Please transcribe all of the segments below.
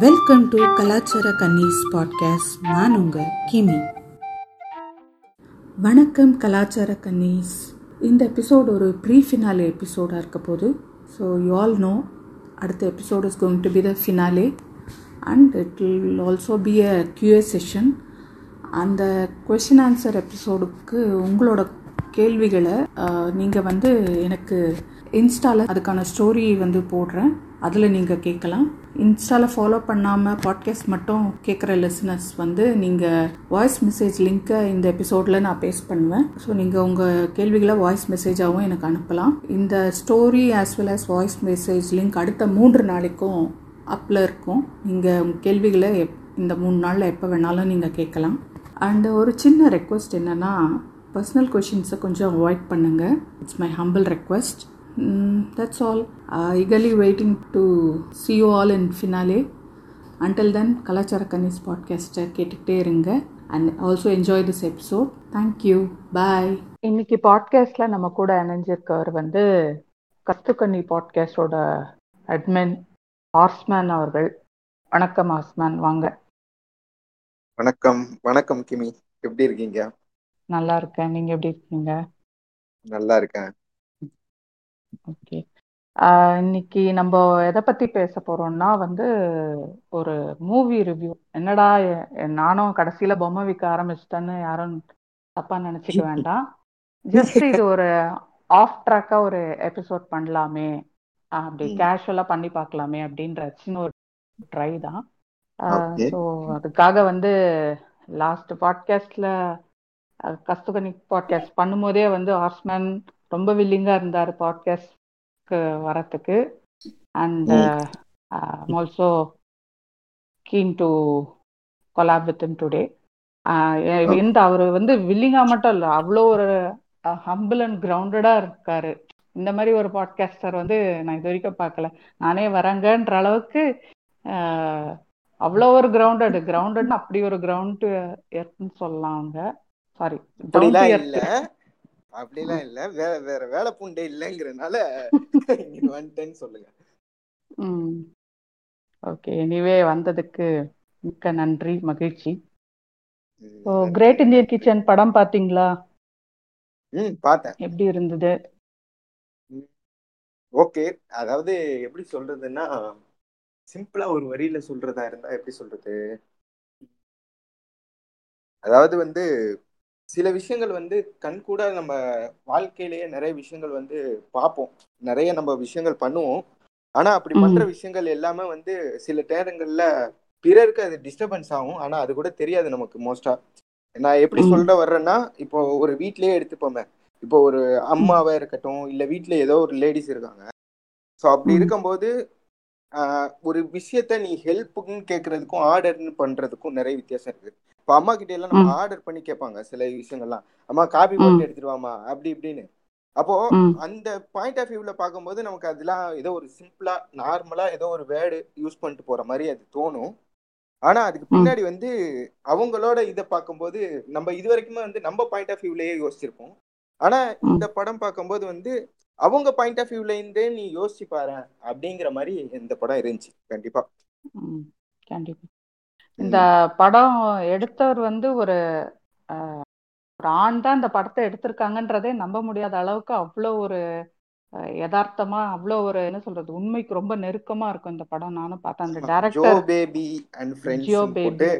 Welcome to கலாச்சார கன்னிஸ் podcast நான் உங்கள் கிமி. வணக்கம் கலாச்சார கன்னிஸ் இந்த எபிசோட் ஒரு ப்ரீ ஃபினாலே எபிசோடாக இருக்க போது. ஸோ யூ ஆல் நோ அடுத்த episode is going to be the finale and it will also be a QA session அந்த கொஷின் ஆன்சர் எபிசோடுக்கு உங்களோட கேள்விகளை நீங்கள் வந்து எனக்கு இன்ஸ்டாவில் அதுக்கான ஸ்டோரி வந்து போடுறேன். அதில் நீங்கள் கேட்கலாம். இன்ஸ்டாவில் ஃபாலோ பண்ணாமல் பாட்காஸ்ட் மட்டும் கேட்குற லிசனர்ஸ் வந்து நீங்கள் வாய்ஸ் மெசேஜ் லிங்க்கை இந்த எபிசோடில் நான் பேஸ்ட் பண்ணுவேன். ஸோ நீங்கள் உங்கள் கேள்விகளை வாய்ஸ் மெசேஜாகவும் எனக்கு அனுப்பலாம். இந்த story as well as voice message link அடுத்த மூன்று நாளைக்கும் அப்பில் இருக்கும். நீங்கள் உங்கள் கேள்விகளை எப் இந்த மூணு நாளில் எப்போ வேணாலும் நீங்கள் கேட்கலாம். அண்டு ஒரு சின்ன ரெக்வஸ்ட் என்னென்னா பர்சனல் கொஷின்ஸை கொஞ்சம் அவாய்ட் பண்ணுங்கள் it's my humble request that's all eagerly waiting to see you all in finale until then Kalachara Kannis பாட்காஸ்ட்டை கேட்டுக்கிட்டே இருங்க. And also enjoy this episode thank you bye இன்னைக்கு பாட்காஸ்டில் நம்ம கூட இணைஞ்சிருக்கவர் வந்து கத்துக்கண்ணி பாட்காஸ்டோட அட்மின் ஹார்ஸ்மேன் அவர்கள். வணக்கம் ஹார்ஸ்மேன் வாங்க. வணக்கம். வணக்கம் கிமி. எப்படி இருக்கீங்க? நல்லா இருக்கேன். நீங்க எப்படி இருக்கீங்க? நல்லா இருக்கேன். ஓகே இன்னைக்கு நம்ம எதை பத்தி பேச போறோம்னா வந்து ஒரு மூவி ரிவ்யூ என்னடா நானும் கடைசியில பொம்மை விற்க ஆரம்பிச்சிட்டேன்னு யாரும் தப்பா நினைச்சுக்க வேண்டாம். ஜஸ்ட் இது ஒரு ஆஃப் ட்ராக்கா ஒரு எபிசோட் பண்ணலாமே. அப்படி. கேஷுவலா பண்ணி பார்க்கலாமே அப்படின்ற சின்ன ஒரு ட்ரை தான். ஸோ அதுக்காக வந்து லாஸ்ட் பாட்காஸ்ட்ல கஸ்துகனி பாட்காஸ்ட் பண்ணும்போதே வந்து ஹார்ஸ்மேன் ரொம்ப வில்லிங்கா இருந்தார் பாட்காஸ்ட்க்கு வரத்துக்கு. And also keen to collab with today இந்த அவர் வந்து வில்லிங்கா மட்டும் இல்லை அவ்வளோ ஒரு ஹம்பிள் அண்ட் கிரவுண்டடா இருக்காரு. இந்த மாதிரி ஒரு பாட்காஸ்டர் வந்து நான் இது வரைக்கும் பார்க்கல. நானே வரேங்கன்ற அளவுக்கு அவ்வளோ ஒரு கிரவுண்டட் கிரவுண்டட்னு அப்படி ஒரு கிரவுண்ட் எர்த்னு சொல்லலாம் அவங்க சாரி அப்படிலாம் இல்ல. வேற வேற வேலை பூண்டே இல்லைங்கிறனால இங்க வந்துட்டேன்னு சொல்லுங்க. ஓகே. எனிவே வந்ததுக்கு மிக்க நன்றி மகிழ்ச்சி. நன்றி. கிரேட் இந்தியன் கிச்சன் படம் பார்த்தீங்களா ம் பார்த்தேன் எப்படி இருந்தது? ஓகே. அதாவது எப்படி சொல்றதுன்னா சிம்பிளா ஒரு வரியில சொல்றதா இருந்தா எப்படி சொல்றது? அதாவது வந்து சில விஷயங்கள் வந்து கண் கூட நம்ம வாழ்க்கையிலேயே நிறைய விஷயங்கள் வந்து பார்ப்போம். நிறைய நம்ம விஷயங்கள் பண்ணுவோம். ஆனா அப்படி. பண்ற விஷயங்கள் எல்லாமே வந்து சில நேரங்கள்ல பிறருக்கு அது டிஸ்டர்பன்ஸ் ஆகும். ஆனா அது கூட தெரியாது நமக்கு மோஸ்டா நான் எப்படி. சொல்ல வர்றேன்னா இப்போ ஒரு வீட்லயே எடுத்துப்போமே. இப்போ ஒரு அம்மாவா இருக்கட்டும் இல்ல வீட்ல ஏதோ ஒரு லேடிஸ் இருக்காங்க. ஸோ அப்படி. இருக்கும்போது ஆஹ், ஒரு விஷயத்த நீ ஹெல்ப்புக்குன்னு கேட்கறதுக்கும் ஆர்டர்னு பண்றதுக்கும் நிறைய வித்தியாசம் இருக்கு. இப்போ அம்மா கிட்ட எல்லாம் நம்ம. ஆர்டர் பண்ணி கேட்பாங்க சில விஷயங்கள்லாம் அம்மா காபி. போட்டு எடுத்துட்டு வாமா அப்படி இப்படின்னு அப்போ. அந்த பாயிண்ட் ஆஃப் வியூல பார்க்கும்போது நமக்கு அதெல்லாம் ஏதோ ஒரு சிம்பிளா நார்மலா ஏதோ ஒரு வேர்டு யூஸ் பண்ணிட்டு போற மாதிரி அது தோணும் ஆனா அதுக்கு. பின்னாடி வந்து அவங்களோட இதை பார்க்கும்போது நம்ம இது வரைக்குமே வந்து நம்ம பாயிண்ட் ஆஃப் வியூலயே யோசிச்சிருப்போம் ஆனா இந்த படம் பார்க்கும்போது வந்து அவங்க பாயிண்ட் ஆஃப் வியூல இருந்தே நீ யோசிச்சு பாரு அப்படிங்கிற மாதிரி இந்த படம் இருந்துச்சு கண்டிப்பா. கண்டிப்பா இந்த படம் எடுத்தவர் வந்து ஒரு ஒரு ஆண் தான் இந்த படத்தை எடுத்திருக்காங்கன்றதே நம்ப முடியாத அளவுக்கு அவ்வளோ ஒரு யதார்த்தமா அவ்வளோ ஒரு என்ன சொல்றது உண்மைக்கு ரொம்ப நெருக்கமா இருக்கும் இந்த படம். நானும் பார்த்தேன். அந்த Jeo director Baby and Jeo friends Baby. போட்டு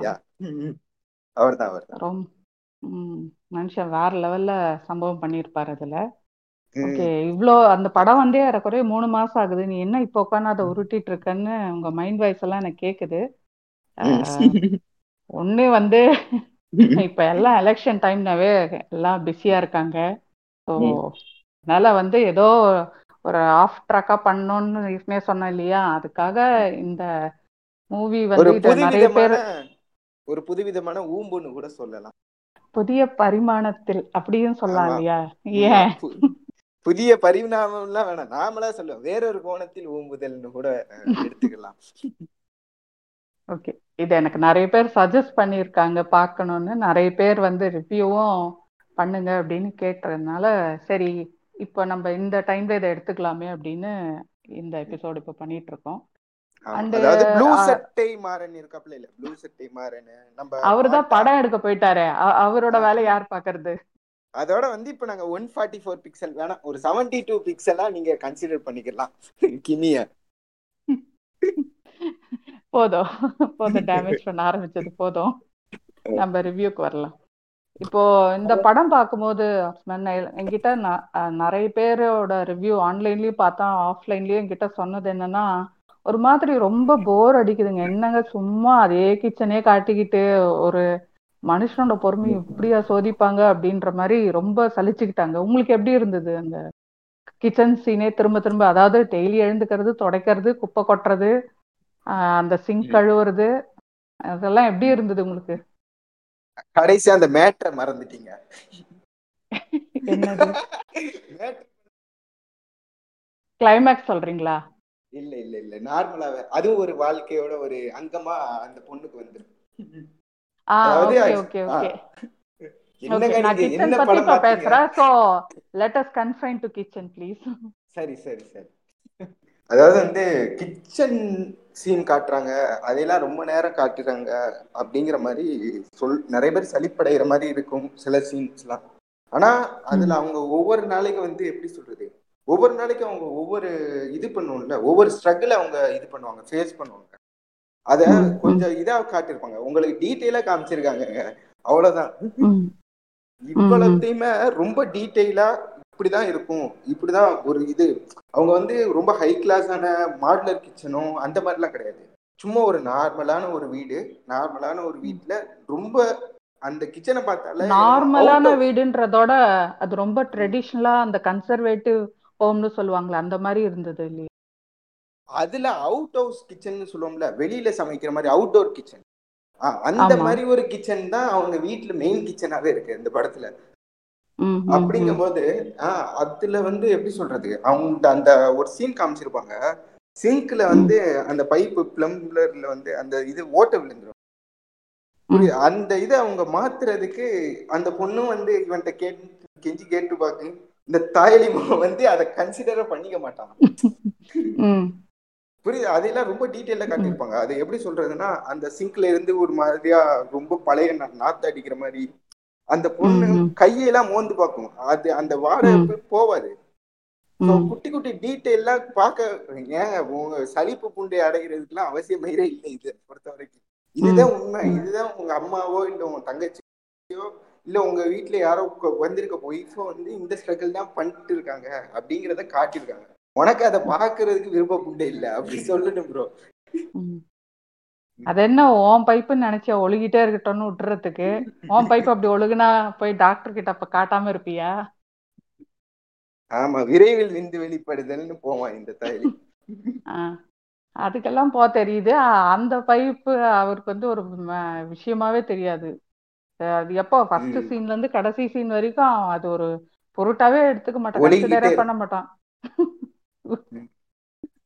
யா அவர்தான் அவர்தான். ரொம்ப மனுஷன் வேற லெவல்ல சம்பவம் பண்ணியிருப்பாரு அதுல. ஓகே இவ்ளோ அந்த படம் வந்தே ஏறக்குறைய மூணு மாசம் ஆகுது. நீ என்ன இப்போ உட்காந்து அதை உருட்டிட்டு இருக்கன்னு உங்க மைண்ட் வாய்ஸ் எல்லாம் எனக்கு கேக்குது. ஒண்ணு வந்து இப்ப எல்லாம் எலெக்ஷன் டைம்னாவே எல்லாம் பிஸியா இருக்காங்க. ஸோ அதனால வந்து ஏதோ ஒரு ஆஃப் ட்ராக்கா பண்ணணும்னு ஏற்கனவே சொன்னேன் இல்லையா? அதுக்காக இந்த மூவி வந்து நிறைய பேர் புதுவிதமான ஒரு புதுவிதமான ஊம்புன்னு கூட சொல்லலாம். புதிய பரிமாணத்தில் அப்படியும் சொல்லலாம் இல்லையா? ஏன்? புதிய பரிணாமம்லாம் வேணாம். நாமளா சொல்லுவோம். வேறொரு கோணத்தில் ஊம்புதல்னு கூட எடுத்துக்கலாம். ஓகே இது எனக்கு நிறைய பேர் சஜஸ்ட் பண்ணியிருக்காங்க பார்க்கணும்னு. நிறைய பேர் வந்து ரிவ்யூவும் பண்ணுங்க அப்படின்னு கேட்டதுனால சரி இப்போ நம்ம இந்த டைம்ல இதை எடுத்துக்கலாமே அப்படின்னு இந்த எபிசோடு இப்போ பண்ணிட்டு இருக்கோம் அதாவது ப்ளூ சட்டை மாறன் இருக்காப்ல இல்ல? ப்ளூ சட்டை மாறன். நம்ம அவர்தான் படம் எடுக்க போயிட்டாரே. அவரோட வேலை யார் பாக்குறது அதோட வந்து இப்ப நாங்க ஒன் ஃபார்ட்டி ஃபோர் பிக்சல் வேணாம் ஒரு செவன்டி டூ பிக்சலா நீங்க கன்சிடர் பண்ணிக்கலாம். கிமிய போதும். போதும் டேமேஜ் பண்ண ஆரம்பிச்சது போதும். நம்ம ரிவ்யூக்கு வரலாம். இப்போ இந்த படம் பார்க்கும்போது என்கிட்ட நிறைய பேரோட ரிவ்யூ ஆன்லைன்லயும் பார்த்தா ஆஃப்லைன்லயும் என்கிட்ட சொன்னது என்னன்னா ஒரு மாதிரி ரொம்ப போர் அடிக்குதுங்க. என்னங்க சும்மா அதே கிச்சனே காட்டிக்கிட்டு ஒரு மனுஷனோட பொறுமை இப்படியா சோதிப்பாங்க அப்படின்ற மாதிரி ரொம்ப சலிச்சுக்கிட்டாங்க. உங்களுக்கு எப்படி இருந்தது அந்த கிச்சன் சீனே திரும்ப திரும்ப? அதாவது டெய்லி எழுந்துக்கிறது துடைக்கிறது குப்பை கொட்டுறது அந்த சிங்க் கழுவுறது அதெல்லாம் எப்படி இருந்தது உங்களுக்கு? கடைசி அந்த மேட்டரை மறந்துட்டீங்க. என்னது? கிளைமேக்ஸ் சொல்றீங்களா? இல்ல இல்ல இல்ல. நார்மலாவே அதுவும் ஒரு வாழ்க்கையோட ஒரு அங்கமா அந்த பொண்ணுக்கு வந்துரும். என்ன பத்தி பேசுறேன். So let us confine to kitchen please சரி சரி சரி. அதாவது வந்து கிச்சன் சீன் காட்டுறாங்க அதையெல்லாம் ரொம்ப நேரம் காட்டுறாங்க அப்படிங்கிற மாதிரி சொல் நிறைய பேர் சலிப்படைகிற மாதிரி இருக்கும் சில சீன்ஸ்லாம் ஆனா அதுல அவங்க ஒவ்வொரு நாளைக்கு வந்து எப்படி சொல்றது? ஒவ்வொரு நாளைக்கு அவங்க ஒவ்வொரு இது பண்ணுவோம்ல ஒவ்வொரு ஸ்ட்ரகிள் அவங்க இது பண்ணுவாங்க ஃபேஸ் பண்ணுவாங்க. அத. கொஞ்சம் இதா காட்டியிருப்பாங்க. உங்களுக்கு டீட்டெயிலா காமிச்சிருக்காங்க. அவ்வளவுதான். ம். இவ்வளத்தையுமே ரொம்ப டீட்டெயிலா இப்படிதான் இருக்கும். இப்படிதான் ஒரு இது. அவங்க வந்து ரொம்ப ஹை கிளாஸான மாடுலர் கிச்சனும் அந்த மாதிரிலாம் கிடையாது. சும்மா ஒரு நார்மலான ஒரு வீடு நார்மலான ஒரு வீட்ல ரொம்ப அந்த கிச்சனை பார்த்தாலே நார்மலான வீடுன்றதோட அது ரொம்ப ட்ரெடிஷ்னலா அந்த கன்சர்வேட்டிவ் ஹோம்னு சொல்லுவாங்களே அந்த மாதிரி இருந்தது இல்லையா? அதுல அவுட் ஹவுஸ் கிச்சன் சொல்லுவோம்ல வெளியில சமைக்கிற மாதிரி அவுட்டோர் கிச்சன் அந்த. மாதிரி ஒரு கிச்சன் தான் அவங்க வீட்ல மெயின் கிச்சனாவே இருக்கு இந்த படத்துல. ம், ம், ம். அப்படிங்கும்போது ஆஹ் அதுல வந்து எப்படி சொல்றது? அவங்க அந்த ஒரு சீன் காமிச்சிருப்பாங்க. சிங்க்ல வந்து அந்த பைப்பு பிளம்பர்ல வந்து அந்த இது ஓட்ட விழுந்துரும். புரியுது? அந்த இதை அவங்க மாத்துறதுக்கு அந்த பொண்ணும் வந்து இவன்கிட்ட கேட்டு கெஞ்சி கேட்டு பாக்கு இந்த தாயலி வந்து அதை கன்சிடரே பண்ணிக்க மாட்டான். புரியுது? அதெல்லாம் ரொம்ப டீட்டெயிலா காட்டியிருப்பாங்க. அது எப்படி சொல்றதுன்னா அந்த சிங்க்ல இருந்து ஒரு மாதிரியா ரொம்ப பழைய நாத்து அடிக்கிற மாதிரி அந்த பொண்ணு. கையெல்லாம் மோந்து பார்க்கும். அது அந்த வாடை போவாது. குட்டி குட்டி டீட்டெயிலாம் பார்க்க ஏன் உங்க சலிப்பு புண்டை அடைகிறதுக்குலாம் அவசியமே இல்லை இதை பொறுத்த வரைக்கும். இதுதான் உண்மை. இதுதான் உங்க அம்மாவோ இல்ல உங்க தங்கச்சியோ இல்ல உங்க வீட்ல யாரோ வந்திருக்க ஒய்ஃபோ வந்து இந்த ஸ்ட்ரகிள் தான் பண்ணிட்டு இருக்காங்க அப்படிங்கறத காட்டியிருக்காங்க. உனக்கு அதை பாக்குறதுக்கு விருப்ப புண்டை இல்ல. அப்படி சொல்லணும் ப்ரோ. அது என்ன உன் பைப்புன்னு நினைச்சா ஒழுகிட்டே இருக்கட்டும்னு விட்டுறதுக்கு உன் பைப் அப்படி ஒழுகுனா போய் டாக்டர் கிட்ட அப்ப காட்டாம இருப்பியா ஆமா விரைவில் விந்து வெளிப்படுதல்னு போவான் இந்த தாயலி. அதுக்கெல்லாம் போக தெரியுது அந்த பைப்பு அவருக்கு வந்து ஒரு விஷயமாவே தெரியாது அது எப்போ ஃபர்ஸ்ட். சீன்ல இருந்து கடைசி சீன் வரைக்கும் அது ஒரு பொருட்டாவே எடுத்துக்க மாட்டான். பண்ண மாட்டான்.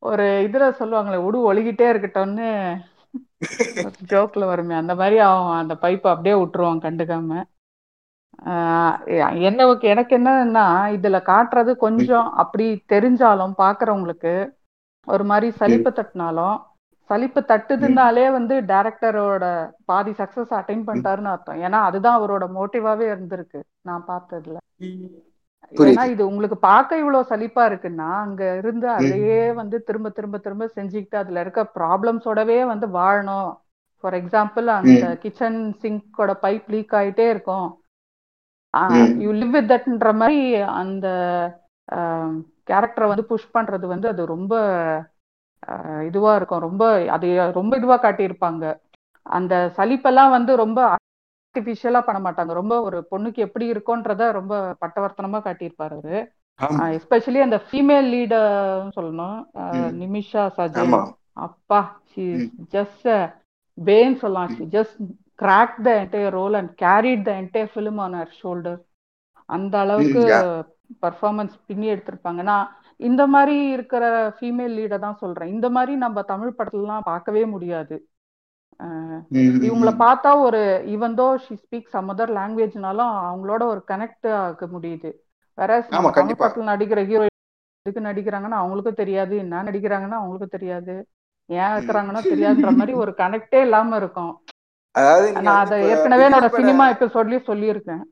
ஒரு இதுல சொல்லுவாங்களே உடு ஒழுகிட்டே இருக்கட்டும்னு ஜோக்ல வருமே. அந்த மாதிரி அவன் அந்த பைப்பை அப்படியே விட்டுருவான் கண்டுக்காம. என்ன எனக்கு என்னன்னா இதுல காட்டுறது கொஞ்சம் அப்படி தெரிஞ்சாலும் பாக்குறவங்களுக்கு ஒரு மாதிரி சலிப்பு தட்டினாலும் சலிப்பு தட்டுதுனாலே வந்து டைரக்டரோட பாதி சக்சஸ் அட்டைன் பண்ணிட்டாருன்னு அர்த்தம். ஏன்னா அதுதான் அவரோட மோட்டிவாவே இருந்திருக்கு. நான் பார்த்ததுல. ஏன்னா இது உங்களுக்கு பார்க்க இவ்வளவு சலிப்பா இருக்குன்னா அங்க இருந்து அதையே வந்து திரும்ப திரும்ப திரும்ப செஞ்சுக்கிட்டு அதுல இருக்க ப்ராப்ளம்ஸோடவே வந்து வாழணும். ஃபார் எக்ஸாம்பிள் அந்த கிச்சன் சிங்கோட பைப் லீக் ஆயிட்டே இருக்கும். யூ லிவ் வித் தட்ன்ற மாதிரி அந்த கேரக்டரை வந்து புஷ் பண்றது வந்து அது ரொம்ப இதுவா இருக்கும். ரொம்ப அது ரொம்ப இதுவா காட்டியிருப்பாங்க. அந்த சலிப்பெல்லாம் வந்து ரொம்ப ஆர்டிஃபிஷியலா பண்ண மாட்டாங்க. ரொம்ப ஒரு பொண்ணுக்கு எப்படி இருக்கும்ன்றத ரொம்ப பட்டவர்த்தனமா காட்டியிருப்பாரு அவரு. எஸ்பெஷலி அந்த ஃபீமேல் லீடர் சொல்லணும். நிமிஷா சஜன் அப்பா ஷி ஜஸ்ட் பேன் சொல்லலாம். She just crack the entire role and carried the entire film on her shoulder அந்த அளவுக்கு. பர்ஃபார்மன்ஸ் பின்னி எடுத்திருப்பாங்க. நான் இந்த மாதிரி இருக்கிற ஃபீமேல் லீடை தான் சொல்றேன். இந்த மாதிரி நம்ம தமிழ் படத்துலலாம் பார்க்கவே முடியாது. இவங்கள. பார்த்தா ஒரு even though she speak some other லாங்குவேஜ்னாலும் அவங்களோட ஒரு கனெக்ட் ஆக முடியுது. வேற தமிழ் படத்துல நடிக்கிற ஹீரோ எதுக்கு நடிக்கிறாங்கன்னா அவங்களுக்கும் தெரியாது. என்ன நடிக்கிறாங்கன்னா அவங்களுக்கும் தெரியாது. ஏன் வைக்கிறாங்கன்னு தெரியாதுன்ற மாதிரி ஒரு கனெக்டே இல்லாம இருக்கும். நான் அதை ஏற்கனவே என்னோட சினிமா எபிசோட்லயும் சொல்லியிருக்கேன்.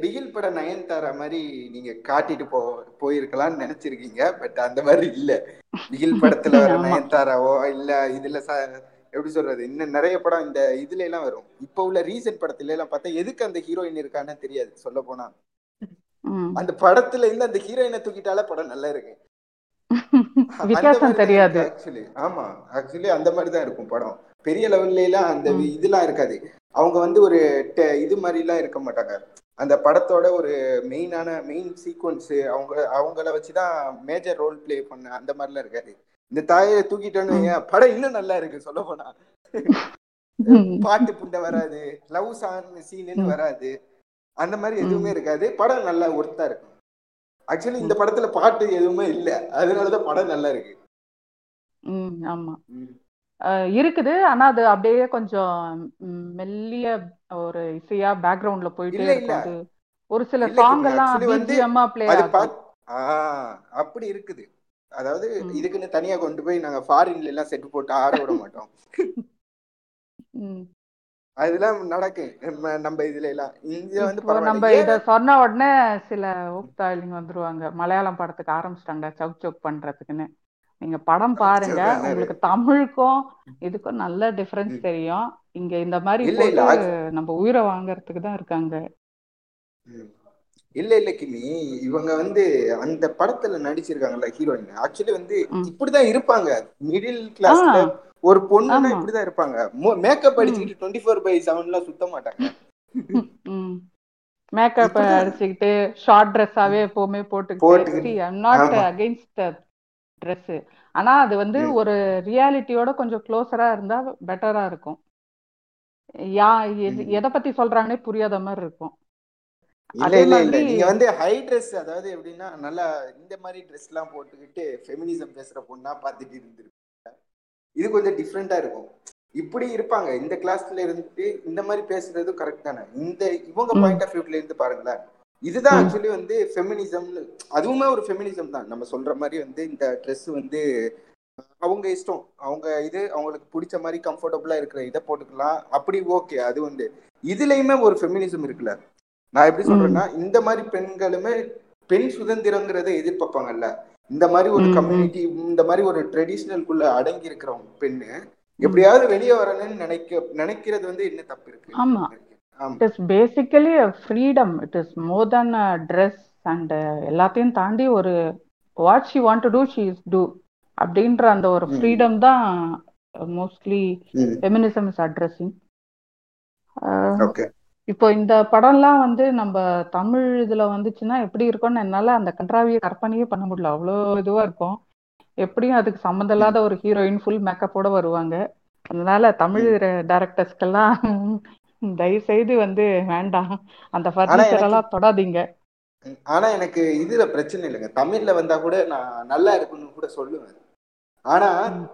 பிகில் பட நயன்தாரா மாதிரி நீங்க காட்டிட்டு போ போயிருக்கலாம்னு நினைச்சிருக்கீங்க. பட் அந்த மாதிரி இல்ல. பிகில் படத்துல வர நயன்தாராவோ இல்ல இதுல எப்படி சொல்றது? இன்னும் நிறைய படம் இந்த இதுல எல்லாம் வரும். இப்ப உள்ள ரீசன்ட் படத்துல எல்லாம் பார்த்தா எதுக்கு அந்த ஹீரோயின் இருக்கான்னு தெரியாது சொல்ல போனா. அந்த படத்துல இருந்து அந்த ஹீரோயினை தூக்கிட்டாலே படம் நல்லா இருக்கு. வித்தியாசம் தெரியாது. ஆக்சுவலி ஆமா ஆக்சுவலி அந்த மாதிரி தான் இருக்கும் படம். பெரிய லெவல்ல எல்லாம் அந்த இதெல்லாம் இருக்காது. அவங்க வந்து ஒரு இது மாதிரி எல்லாம் இருக்க மாட்டாங்க. அந்த படத்தோட ஒரு மெயினான மெயின் சீக்வன்ஸ் அவங்க அவங்கள வச்சுதான் மேஜர் ரோல் ப்ளே பண்ண அந்த மாதிரிலாம் இருக்காது. இந்த தாயை தூக்கிட்டோன்னு படம் இன்னும் நல்லா இருக்கு சொல்ல போனா பாட்டு புண்டை வராது. லவ் சாங் சீனுன்னு ம். வராது. அந்த மாதிரி எதுவுமே இருக்காது. படம் நல்லா ஒர்த்தா இருக்கும் ஆக்சுவலி இந்த படத்துல பாட்டு எதுவுமே இல்ல. அதனாலதான் படம் நல்லா இருக்கு. ம் ஆமா. இருக்குது. ஆனா அது அப்படியே கொஞ்சம் மெல்லிய ஒரு இசையா பேக்ரவுண்ட்ல போயிட்டே அது ஒரு சில சாங் எல்லாம் பிஜிஎம்மா ப்ளே அது ஆகும் பாத் ஆ அப்படி இருக்குது. அதாவது இதுக்குன்னு தனியா கொண்டு போய் நாங்க ஃபாரின்ல எல்லாம் செட் போட்டு ஆட விட மாட்டோம். அதெல்லாம் நடக்கும் நம்ம நம்ம இதுல எல்லாம். இங்க வந்து நம்ம இத சொன்ன உடனே சில ஊப்தாயிலிங்க வந்துருவாங்க. மலையாளம் படத்துக்கு ஆரம்பிச்சிட்டாங்க. சவுக் சவுக் பண்றதுக்குன்னு. நீங்க படம் பாருங்க. உங்களுக்கு தமிழுக்கும் இதுக்கும் நல்ல டிஃபரன்ஸ். தெரியும். இங்க இந்த மாதிரி நம்ம உயிரை வாங்குறதுக்கு தான் இருக்காங்க. இல்ல இல்ல கிமி இவங்க வந்து அந்த படத்துல நடிச்சிருக்காங்கல்ல ஹீரோயின் ஆக்சுவலி வந்து இப்படிதான் இருப்பாங்க. மிடில் கிளாஸ்ல ஒரு பொண்ணுன்னா இப்படிதான் இருப்பாங்க. மேக்கப் அடிச்சுக்கிட்டு டுவெண்ட்டி ஃபோர் பை செவன்லாம் சுத்த மாட்டாங்க. மேக்கப் அடிச்சுக்கிட்டு ஷார்ட் ட்ரெஸ்ஸாவே எப்பவுமே போட்டுக்கிட்டு. ஐம் நாட் அகைன்ஸ்ட் ட்ரெஸ் ஆனா அது வந்து. ஒரு ரியாலிட்டியோட கொஞ்சம் க்ளோஸரா இருந்தா பெட்டரா இருக்கும். யா. எதை பத்தி சொல்றாங்கன்னே புரியாத மாதிரி இருக்கும். இல்ல இல்ல இல்ல. நீங்க வந்து ஹை ட்ரெஸ் அதாவது எப்படின்னா நல்லா இந்த மாதிரி ட்ரெஸ் எல்லாம் போட்டுக்கிட்டு ஃபெமினிசம் பேசுற பொண்ணா பார்த்துட்டு இருந்திருப்பீங்க. இது கொஞ்சம் டிஃப்ரெண்டா இருக்கும். இப்படி இருப்பாங்க. இந்த கிளாஸ்ல இருந்துட்டு இந்த மாதிரி பேசுறது கரெக்ட் தானே? இந்த இவங்க பாயிண்ட் ஆஃப் வியூல இருந்து பாருங்களேன். இதுதான் ஆக்சுவலி வந்து ஃபெமினிசம்னு அதுவுமே ஒரு ஃபெமினிசம் தான். நம்ம சொல்ற மாதிரி வந்து இந்த ட்ரெஸ் வந்து அவங்க இஷ்டம். அவங்க இது அவங்களுக்கு பிடிச்ச மாதிரி கம்ஃபர்டபுளா இருக்கிற இதை போட்டுக்கலாம். அப்படி ஓகே அது வந்து இதுலயுமே ஒரு ஃபெமினிசம் இருக்குல்ல. நான் எப்படி சொல்றேன்னா இந்த மாதிரி பெண்களுமே பெண் சுதந்திரங்கிறதை எதிர்பார்ப்பாங்கல்ல. இந்த மாதிரி ஒரு கம்யூனிட்டி இந்த மாதிரி ஒரு ட்ரெடிஷ்னலுக்குள்ள அடங்கி இருக்கிறவங்க பெண்ணு எப்படியாவது வெளியே வரணும்னு நினைக்க நினைக்கிறது வந்து என்ன தப்பு இருக்கு? ஆமா. It is basically freedom it is more than dress and எல்லாத்தையும் தாண்டி ஒரு what she want to do she is do அப்படின்ற அந்த ஒரு ஃப்ரீடம் தான் mostly feminism is addressing okay இப்போ இந்த படம்லாம் வந்து நம்ம தமிழ் இதுல வந்துச்சுன்னா எப்படி இருக்கும்னு என்னால அந்த கன்றாவியை கற்பனையே பண்ண முடியல. அவ்வளோ இதுவா இருக்கும். எப்படியும் அதுக்கு சம்மந்தம் ம் இல்லாத ஒரு ஹீரோயின் ஃபுல் மேக்கப்போட வருவாங்க. அதனால தமிழ் டைரக்டர்ஸ்க்கெல்லாம் தயவு செய்து வந்து வேண்டாம். அந்த ஃபர்னிச்சர் எல்லாம் தொடாதீங்க. ஆனா எனக்கு இதுல பிரச்சனை இல்லைங்க. தமிழ்ல வந்தா கூட நான் நல்லா இருக்குன்னு கூட சொல்லுவேன். ஆனா.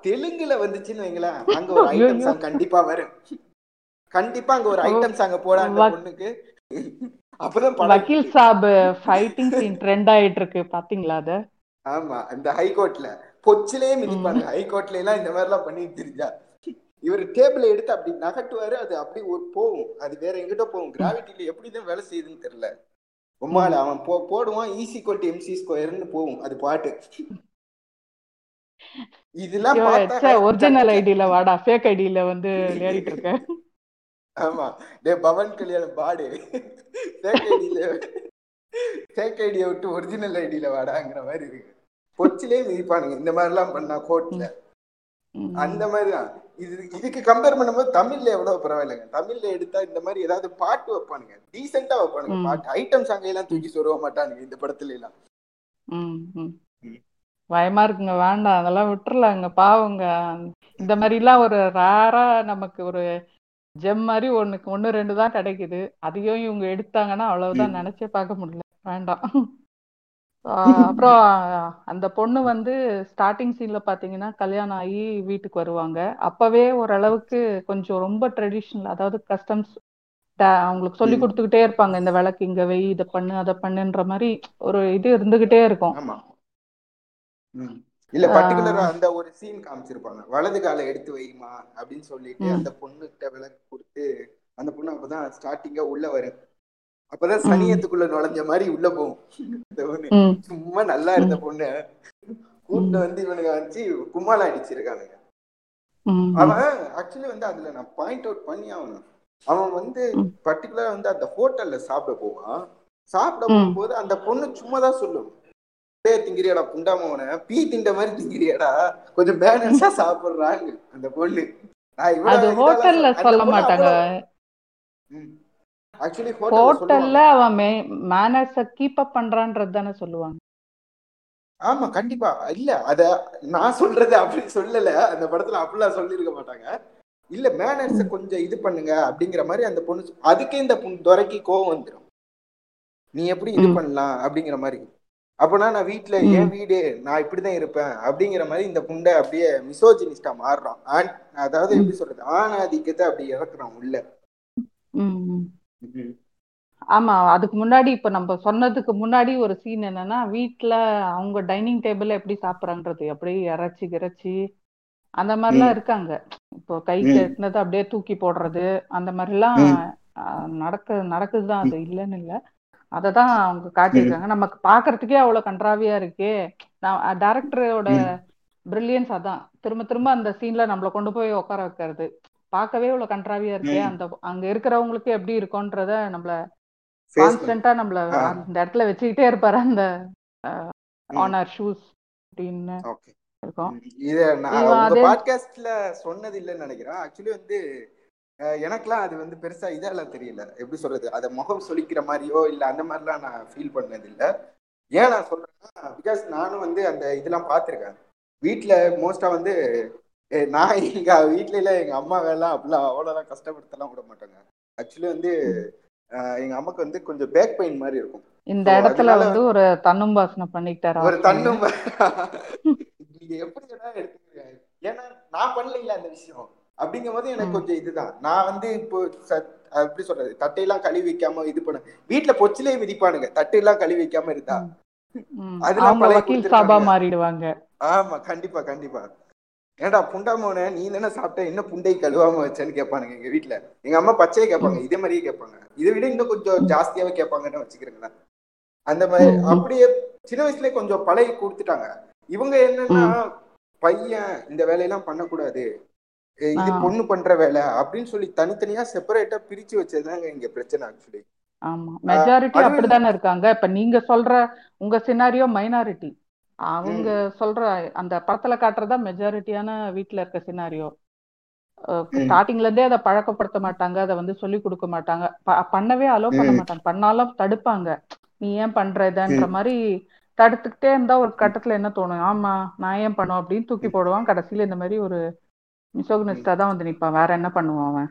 தெலுங்குல வந்துச்சுன்னு வைங்களேன் அங்க ஒரு ஐட்டம் சாங் கண்டிப்பா வரும். கண்டிப்பா அங்க ஒரு ஐட்டம் சாங்க போட அந்த வக்- பொண்ணுக்கு. அப்பதான் வக்கீல். சாப் ஃபைட்டிங் சீன் ட்ரெண்ட் ஆயிட்டு இருக்கு பாத்தீங்களா அத? ஆமா இந்த ஹைகோர்ட்ல பொச்சிலே. மிதிப்பாங்க. ஹைகோர்ட்ல எல்லாம் இந்த மாதிரி எல்லாம் பண்ணிட்டு தெரிஞ்சா இவர் டேபிள எடுத்து அப்படி நகட்டுவாரு அது அப்படி ஒரு போகும். அது வேற எங்கிட்ட போகும். கிராவிட்டில எப்படிதான் வேலை செய்யுதுன்னு தெரியல. உம்மால. அவன் போ போடுவான் ஈஸி கோட்டு எம்சி ஸ்கொயர்னு போகும். அது பாட்டு. இதெல்லாம் ஒரிஜினல் ஐடியில வாடா. ஃபேக் ஐடியில வந்து விளையாடிட்டு இருக்க. ஆமா. டே பவன் கல்யாணம் பாடு. ஃபேக் ஐடியில ஃபேக் ஐடியை விட்டு ஒரிஜினல் ஐடியில வாடாங்கிற மாதிரி இருக்கு. கொச்சிலே மிதிப்பானுங்க. இந்த மாதிரி எல்லாம் பண்ணா கோர்ட்ல ம். அந்த மாதிரிதான். இது இதுக்கு கம்பேர் பண்ணும்போது தமிழ்ல எவ்வளவு பரவாயில்லைங்க. தமிழ்ல எடுத்தா இந்த மாதிரி ஏதாவது பாட்டு வைப்பானுங்க. டீசெண்டா வைப்பானுங்க. பாட்டு. ஐட்டம் எல்லாம் தூக்கி சொருவ மாட்டானுங்க. இந்த படத்துல எல்லாம். பயமா இருக்குங்க. வேண்டாம். அதெல்லாம் விட்டுறலாங்க. பாவங்க. இந்த மாதிரிலாம் ஒரு ரேரா நமக்கு ஒரு ஜெம் மாதிரி ஒண்ணுக்கு ஒண்ணு ரெண்டு தான் கிடைக்குது. அதையும் இவங்க எடுத்தாங்கன்னா அவ்வளவுதான். நினைச்சே பார்க்க முடியல. வேண்டாம். அப்புறம் அந்த பொண்ணு வந்து ஸ்டார்டிங் சீன்ல பாத்தீங்கன்னா கல்யாணம் ஆகி வீட்டுக்கு வருவாங்க. அப்பவே ஓரளவுக்கு கொஞ்சம் ரொம்ப ட்ரெடிஷ்னல் அதாவது கஸ்டம்ஸ் அவங்களுக்கு சொல்லி. கொடுத்துக்கிட்டே இருப்பாங்க. இந்த விளக்கு இங்க வை இதை பண்ணு அதை பண்ணுன்ற மாதிரி ஒரு இது இருந்துகிட்டே இருக்கும். இல்ல பர்டிகுலரா அந்த ஒரு சீன் காமிச்சிருப்பாங்க. வலது காலை எடுத்து வைமா அப்படின்னு சொல்லிட்டு அந்த பொண்ணுகிட்ட விளக்கு கொடுத்து அந்த பொண்ணு அப்பதான் ஸ்டார்டிங்கா உள்ள வரும். அப்பதான் சனியத்துக்குள்ள நுழைஞ்ச மாதிரி உள்ள போகும். சும்மா நல்லா இருந்த பொண்ணு. கூட்டு வந்து இவனுங்க வச்சு கும்மால அடிச்சிருக்கானுங்க. அவன் ஆக்சுவலி வந்து அதுல நான் பாயிண்ட் அவுட் பண்ணி ஆகணும். அவன் வந்து பர்டிகுலரா வந்து அந்த ஹோட்டல்ல சாப்பிட போவான். சாப்பிட போகும்போது அந்த பொண்ணு சும்மா தான் சொல்லும். திங்கிறியாடா புண்டாமவன பீ திண்ட மாதிரி திங்கிறியாடா? கொஞ்சம் பேலன்ஸா சாப்பிடுறாங்க அந்த பொண்ணு. அது ஹோட்டல்ல சொல்ல மாட்டாங்க. ஆக்சுவலி ஹோட்டல்ல அவன் மேனர்ஸ கீப் அப் பண்றான்றது தானே சொல்லுவாங்க. ஆமா கண்டிப்பா. இல்ல அத நான் சொல்றது அப்படி சொல்லல. அந்த படத்துல அப்படிலாம் சொல்லிருக்க மாட்டாங்க. இல்ல மேனர்ஸ கொஞ்சம் இது பண்ணுங்க அப்படிங்கிற மாதிரி அந்த பொண்ணு அதுக்கே இந்த துறைக்கு கோவம் வந்துடும் நீ எப்படி இது பண்ணலாம் அப்படிங்கிற மாதிரி. அப்பனா நான் வீட்டுல என் வீடு நான் இப்படிதான் இருப்பேன் அப்படிங்கிற மாதிரி இந்த புண்டை அப்படியே மிசோஜினிஸ்டா மாறுறான். ஆண் அதாவது எப்படி சொல்றது? ஆணாதிக்கத்தை அப்படி இறக்குறான் உள்ள. ஆமா அதுக்கு முன்னாடி இப்ப நம்ம சொன்னதுக்கு முன்னாடி ஒரு சீன் என்னன்னா வீட்டுல அவங்க டைனிங் டேபிள்ல எப்படி சாப்பிடுறான்றது? அப்படியே இறைச்சி கிரைச்சி அந்த மாதிரிலாம் இருக்காங்க. இப்போ கை கட்டினது அப்படியே தூக்கி போடுறது அந்த மாதிரிலாம் நடக்க நடக்குதுதான். அது இல்லைன்னு இல்லை. அதை தான் அவங்க காட்டியிருக்காங்க. நமக்கு பாக்குறதுக்கே அவ்வளவு கன்றாவியா இருக்கே. நான் டேரக்டரோட பிரில்லியன்ஸ் அதான். திரும்ப திரும்ப அந்த சீன்ல நம்மள கொண்டு போய் உட்கார வைக்கிறது. பார்க்கவே இவ்வளவு கன்றாவியா இருக்கே. அந்த அங்க இருக்கிறவங்களுக்கு எப்படி இருக்கும்ன்றத நம்மள கான்ஸ்டன்டா நம்மள அந்த இடத்துல வச்சுக்கிட்டே இருப்பாரு அந்த ஆனர் ஷூஸ் அப்படின்னு இருக்கும். இத நான் பாட்காஸ்ட்ல சொன்னது இல்லைன்னு நினைக்கிறேன். ஆக்சுவலி வந்து எனக்குலாம் அது வந்து பெருசா இதெல்லாம் தெரியல. எப்படி சொல்றது? அதை முகம் சொலிக்கிற மாதிரியோ இல்ல அந்த மாதிரிலாம் நான் ஃபீல் பண்ணது இல்ல ஏன் நான் சொல்றேன்னா பிகாஸ் நானும் வந்து அந்த இதெல்லாம் பார்த்துருக்கேன். வீட்டுல மோஸ்டா வந்து நான் எங்க வீட்ல எங்க அம்மா எல்லாம் அப்படிலாம் அவ்வளோலாம் கஷ்டப்படுத்தலாம் விட மாட்டாங்க. ஆக்சுவலி வந்து எங்க அம்மாக்கு வந்து கொஞ்சம் பேக் பெயின் மாதிரி இருக்கும். இந்த இடத்துல வந்து ஒரு தன்னும் வாசனை பண்ணிட்டாரு ஒரு தன்னும் நீங்க எப்படி ஏன்னா நான் பண்ணல அந்த விஷயம். அப்படிங்கும் போது எனக்கு கொஞ்சம் இதுதான். நான் வந்து இப்போ எப்படி சொல்றது? தட்டையெல்லாம் கழுவி வைக்காம இது பண்ண. வீட்டுல பொச்சிலே மிதிப்பானுங்க. தட்டையெல்லாம் கழுவி வைக்காம இருந்தா. அதெல்லாம் மாறிடுவாங்க. ஆமா கண்டிப்பா கண்டிப்பா. ஏன்டா புண்டாமோன நீ தானே சாப்பிட்ட? என்ன புண்டை கழுவாம வச்சேன்னு கேட்பானுங்க எங்க வீட்டுல எங்க அம்மா பச்சையே கேட்பாங்க. இதே மாதிரியே கேட்பாங்க. இதை விட இன்னும் கொஞ்சம் ஜாஸ்தியாவே கேட்பாங்கன்னு வச்சுக்கிறீங்களா அந்த மாதிரி அப்படியே சின்ன வயசுலயே கொஞ்சம் பழகி கொடுத்துட்டாங்க. இவங்க என்னன்னா பையன் இந்த வேலையெல்லாம் பண்ணக்கூடாது. இது பொண்ணு பண்ற வேலை அப்படின்னு சொல்லி தனித்தனியா செப்பரேட்டா பிரிச்சு வச்சதுதாங்க இங்க பிரச்சனை ஆக்சுவலி ஆமா. மெஜாரிட்டி அப்படித்தானே இருக்காங்க. இப்ப நீங்க சொல்ற உங்க சினாரியோ மைனாரிட்டி அவங்க சொல்ற அந்த படத்துல காட்டுறதா மெஜாரிட்டியான வீட்டுல இருக்க சினாரியோ ஸ்டார்டிங்ல இருந்தே அதை பழக்கப்படுத்த மாட்டாங்க. அதை வந்து சொல்லி கொடுக்க மாட்டாங்க. பண்ணவே அலோ பண்ண மாட்டாங்க. பண்ணாலும் தடுப்பாங்க. நீ ஏன் பண்றதுன்ற மாதிரி தடுத்துக்கிட்டே இருந்தா ஒரு கட்டத்துல என்ன தோணும்? ஆமா நான் ஏன் பண்ணும்? அப்படின்னு தூக்கி போடுவான். கடைசியில இந்த மாதிரி ஒரு மிசோகனிஸ்டா தான் வந்து நிப்பான். வேற என்ன பண்ணுவான் அவன்?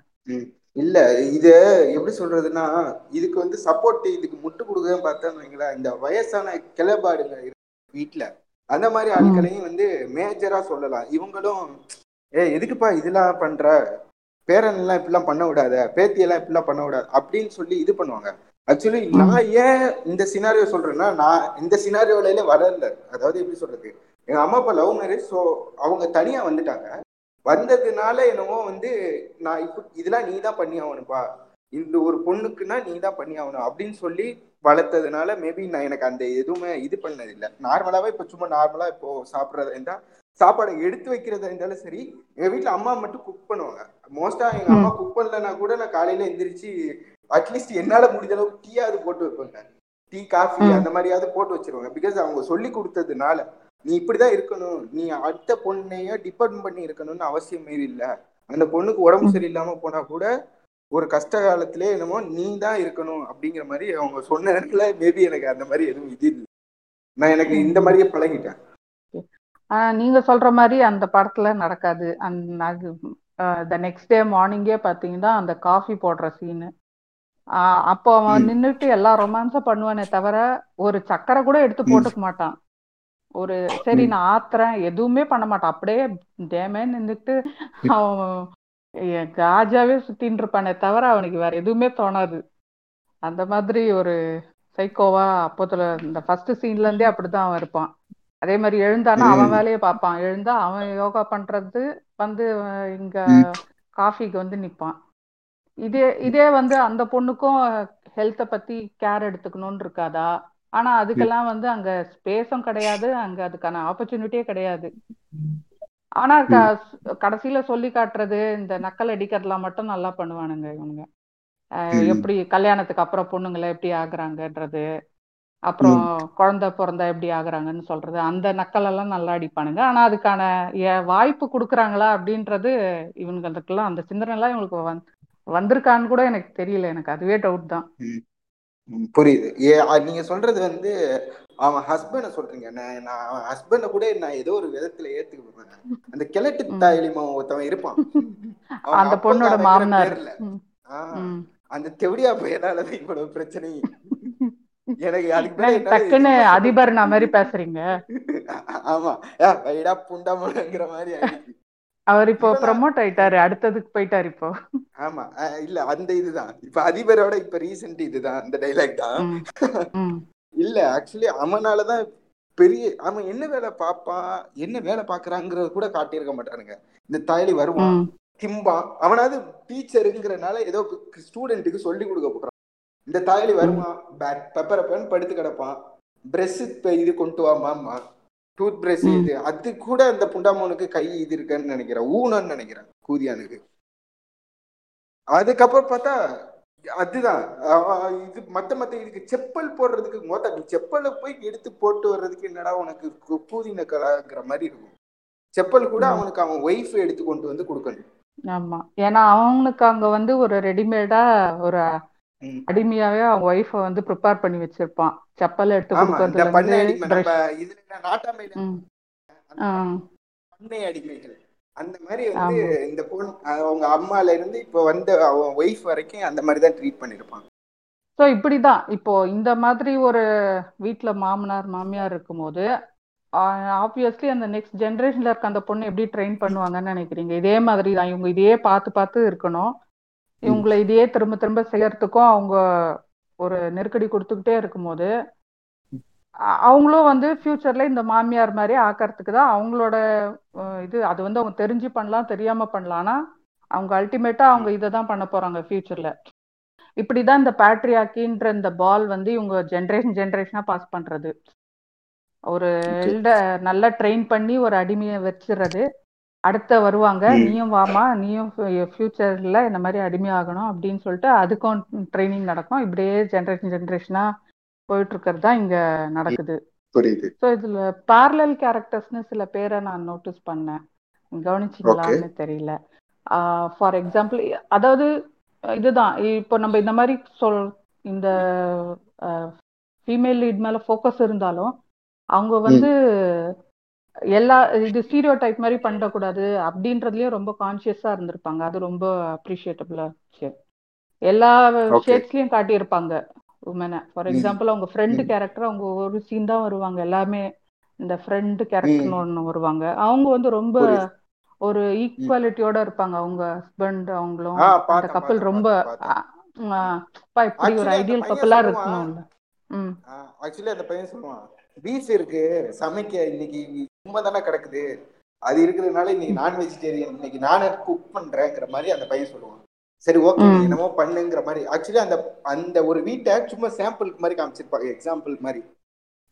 இல்ல இது எப்படி சொல்றதுன்னா இதுக்கு வந்து சப்போர்ட் இதுக்கு முட்டு கொடுக்க பார்த்தா வைங்களேன். இந்த வயசான கிளபாடுங்க வீட்டுல அந்த மாதிரி ஆட்களையும் வந்து மேஜரா சொல்லலாம். இவங்களும் ஏ எதுக்குப்பா இதெல்லாம் பண்ற? பேரன் எல்லாம் இப்படிலாம் பண்ண விடாத. பேத்தி எல்லாம் இப்படிலாம் பண்ண விடாது. அப்படின்னு சொல்லி இது பண்ணுவாங்க. ஆக்சுவலி நான் ஏன் இந்த சினாரியோ சொல்றேன்னா நான் இந்த சினாரியோல வரல அதாவது எப்படி சொல்றது? எங்க அம்மா அப்பா லவ் மேரேஜ் ஸோ அவங்க தனியா வந்துட்டாங்க. வந்ததுனால என்னவோ வந்து நான் இப்போ இதெல்லாம் நீ தான் பண்ணி ஆகணும்ப்பா இந்த ஒரு பொண்ணுக்குன்னா நீ தான் பண்ணி ஆகணும் அப்படின்னு சொல்லி வளர்த்ததுனால மேபி நான் எனக்கு அந்த எதுவுமே இது பண்ணது இல்லை நார்மலாவே இப்போ சும்மா நார்மலா இப்போ சாப்பிட்றதா இருந்தா சாப்பாடை எடுத்து வைக்கிறதா இருந்தாலும் சரி எங்க வீட்டுல அம்மா மட்டும் குக் பண்ணுவாங்க. மோஸ்டா எங்க அம்மா குக் பண்ணலன்னா கூட நான் காலையில எந்திரிச்சு அட்லீஸ்ட் என்னால முடிஞ்ச அளவுக்கு டீயாவது போட்டு வைப்பேங்க. டீ காஃபி அந்த மாதிரியாவது போட்டு வச்சிருவாங்க. பிகாஸ் அவங்க சொல்லி கொடுத்ததுனால நீ இப்படிதான் இருக்கணும். நீ அடுத்த பொண்ணைய டிபெண்ட் பண்ணி இருக்கணும்னு அவசியம் மாரி இல்லை. அந்த பொண்ணுக்கு உடம்பு சரியில்லாம போனா கூட ஒரு கஷ்ட காலத்திலே என்னமோ நீ தான் இருக்கணும் அப்படிங்கிற மாதிரி அவங்க சொன்ன நேரத்துல மேபி எனக்கு அந்த மாதிரி எதுவும் இது இல்லை. நான் எனக்கு இந்த மாதிரியே பழகிட்டேன். நீங்க சொல்ற மாதிரி அந்த படத்துல நடக்காது. அந்த நெக்ஸ்ட் டே மார்னிங்கே பாத்தீங்கன்னா அந்த காஃபி போடுற சீனு அப்போ அவன் நின்றுட்டு எல்லா ரொமான்ஸும் பண்ணுவானே தவிர ஒரு சக்கரை கூட எடுத்து போட்டுக்க மாட்டான். ஒரு சரி நான் ஆத்துறேன். எதுவுமே பண்ண மாட்டான். அப்படியே டேமே நின்றுட்டு அவன் காஜாவே சுத்தின்னு இருப்பானே தவிர அவனுக்கு வேற எதுவுமே தோணாது. அந்த மாதிரி ஒரு சைக்கோவா அப்போத்துல இந்த ஃபர்ஸ்ட் சீன்ல இருந்தே அப்படிதான் அவன் இருப்பான். அதே மாதிரி எழுந்தானா அவன் வேலையை பார்ப்பான். எழுந்தா அவன் யோகா பண்றது வந்து இங்க காஃபிக்கு வந்து நிப்பான். இதே இதே வந்து அந்த பொண்ணுக்கும் ஹெல்த்தை பத்தி கேர் எடுத்துக்கணும்னு இருக்காதா? ஆனா அதுக்கெல்லாம் வந்து அங்க ஸ்பேஸும் கிடையாது. அங்க அதுக்கான ஆப்பர்ச்சுனிட்டியே கிடையாது. ஆனா கடைசியில சொல்லி காட்டுறது இந்த நக்கல் அடிக்கிறதுலாம் மட்டும் நல்லா பண்ணுவானுங்க இவனுங்க. எப்படி கல்யாணத்துக்கு அப்புறம் பொண்ணுங்களை எப்படி ஆகுறாங்கன்றது அப்புறம் குழந்தை பிறந்தா எப்படி ஆகுறாங்கன்னு சொல்றது அந்த நக்கல் எல்லாம் நல்லா அடிப்பானுங்க. ஆனா அதுக்கான வாய்ப்பு கொடுக்குறாங்களா அப்படின்றது இவங்களுக்கெல்லாம் அந்த சிந்தனை எல்லாம் இவங்களுக்கு வந்- வந்திருக்கான்னு கூட எனக்கு தெரியல. எனக்கு அதுவே டவுட் தான். புரியுது. ஏ நீங்க சொல்றது வந்து அவன் ஹஸ்பண்ட சொல்றீங்க. நான் நான் அவன் ஹஸ்பண்ட கூட நான் ஏதோ ஒரு விதத்துல ஏத்துக்குவேன் அந்த கிழட்டு. தாயலிமா ஒருத்தவன் இருப்பான். அந்த பொண்ணோட மாமனார். அந்த தெவடியா பையனாலதான் இவ்வளவு பிரச்சனை. எனக்கு அதுக்கு டக்குன்னு அதிபர் நான் மாதிரி பேசுறீங்க. ஆமா. வைடா புண்டாமங்கிற மாதிரி ஆயிடுச்சு. அவர் இப்போ ப்ரமோட் ஆயிட்டாரு. அடுத்ததுக்கு போயிட்டாரு இப்போ. ஆமா. இல்ல அந்த இதுதான். இப்ப அதிபரோட இப்ப ரீசெண்ட் இதுதான் அந்த டைலாக் தான். இல்ல ஆக்சுவலி அவனாலதான் பெரிய அவன் என்ன வேலை பார்ப்பான் என்ன வேலை பாக்குறாங்கிறத கூட காட்டியிருக்க மாட்டானுங்க. இந்த தாயலி வருவான். திம்பான் அவனாவது டீச்சருங்கிறனால ஏதோ ஸ்டூடெண்ட்டுக்கு சொல்லி கொடுக்க போறான். இந்த தாயலி வருவான் பெப்பரப்பன் படுத்து கிடப்பான். பிரஷ் இது கொண்டு வாமாமா டூத் பிரஷ். இது. அது கூட அந்த புண்டாமோனுக்கு கை இது இருக்குன்னு நினைக்கிறேன். ஊனன்னு நினைக்கிறேன். கூதியானுக்கு. அதுக்கப்புறம் பார்த்தா அதுதான். இது மத்த மத்த இதுக்கு செப்பல் போடுறதுக்கு மொத்த செப்பலை போய் எடுத்து போட்டு வர்றதுக்கு என்னடா உனக்கு கு- பூதின கலாங்கிற மாதிரி இருக்கும். செப்பல் கூட. அவனுக்கு அவன் ஒய்ஃப் எடுத்து கொண்டு வந்து கொடுக்கணும். ஆமா. ஏன்னா அவனுக்கு அங்க வந்து ஒரு ரெடிமேடா ஒரு. அடிமையாவே அவன் ஒய்ஃபை வந்து ப்ரிப்பேர் பண்ணி வச்சிருப்பான். செப்பல் எடுத்து கொடுக்கறதுல பண்ணை அடிமைகள். அந்த மாதிரி வந்து இந்த பொண்ணு அவங்க அம்மால இருந்து இப்ப வந்து அவன் ஒய்ஃப் வரைக்கும் அந்த மாதிரி தான் ட்ரீட் பண்ணிருப்பான் ஸோ இப்படிதான். இப்போ இந்த மாதிரி ஒரு வீட்ல மாமனார் மாமியார் இருக்கும்போது ஆப்வியஸ்லி அந்த நெக்ஸ்ட் ஜென்ரேஷன்ல இருக்க அந்த பொண்ணு எப்படி ட்ரெயின் பண்ணுவாங்கன்னு நினைக்கிறீங்க? இதே மாதிரி தான் இவங்க இதையே பார்த்து பார்த்து இருக்கணும். இவங்களை இதையே திரும்ப திரும்ப செய்யறதுக்கும் அவங்க ஒரு நெருக்கடி கொடுத்துக்கிட்டே இருக்கும்போது அவங்களும் வந்து ஃபியூச்சர்ல இந்த மாமியார் மாதிரி ஆக்கறதுக்கு தான் அவங்களோட இது அது வந்து அவங்க தெரிஞ்சு பண்ணலாம் தெரியாம பண்ணலாம். ஆனா அவங்க அல்டிமேட்டா அவங்க இதை தான் பண்ண போறாங்க ஃபியூச்சர்ல இப்படிதான் இந்த பேட்ரியாக்கின்ற இந்த பால் வந்து இவங்க ஜென்ரேஷன் ஜென்ரேஷனா பாஸ் பண்றது. ஒரு elder நல்லா ட்ரெயின் பண்ணி ஒரு அடிமையை வச்சிடுறது. அடுத்த வருவாங்க. நீயும் வாமா நீயும் ஃபியூச்சர்ல இந்த மாதிரி அடிமையாகணும் அப்படின்னு சொல்லிட்டு அதுக்கும் ட்ரைனிங் நடக்கும். இப்படியே ஜென்ரேஷன் ஜென்ரேஷனா போயிட்டு இருக்கிறது தான் இங்க நடக்குது. புரியுது. ஸோ இதுல parallel கேரக்டர்ஸ்னு சில பேரை நான் நோட்டீஸ் பண்ணேன். கவனிச்சிங்களான்னு தெரியல. ஃபார் எக்ஸாம்பிள் அதாவது இதுதான். இப்போ நம்ம இந்த மாதிரி சொல் இந்த ஃபீமேல் லீட் மேல ஃபோக்கஸ் இருந்தாலும் அவங்க வந்து எல்லா இது ஸ்டீரியோ டைப் மாதிரி பண்ணக்கூடாது அப்படின்றதுலயும் ரொம்ப கான்சியஸா இருந்திருப்பாங்க. அது ரொம்ப அப்ரிஷியேட்டபிளா விஷயம் எல்லா ஷேட்ஸ்லயும் காட்டியிருப்பாங்க உமனை ஃபார் எக்ஸாம்பிள் அவங்க ஃப்ரெண்டு கேரக்டர் அவங்க ஒரு சீன் தான் வருவாங்க. எல்லாமே இந்த ஃப்ரெண்டு கேரக்டர்னு ஒன்று வருவாங்க. அவங்க வந்து ரொம்ப ஒரு ஈக்குவாலிட்டியோட இருப்பாங்க. அவங்க ஹஸ்பண்ட் அவங்களும் அந்த கப்பல் ரொம்ப இப்படி ஒரு ஐடியல் கப்பலா சொல்லுவான். இருக்கணும்ல. ம். ஆக்சுவலி அந்த பையன் சொல்லுவான். பீஃப் இருக்கு. சமைக்க இன்னைக்கு சும்மா தானே கிடக்குது? அது இருக்கிறதுனால இன்னைக்கு நான் வெஜிடேரியன் இன்னைக்கு நானே குக் பண்றேங்கிற மாதிரி அந்த பையன் சொல்லுவான். சரி ஓகே என்னமோ பண்ணுங்கிற மாதிரி. ஆக்சுவலி அந்த அந்த ஒரு வீட்டை சும்மா சாம்பிளுக்கு மாதிரி காமிச்சிருப்பாங்க எக்ஸாம்பிள் மாதிரி.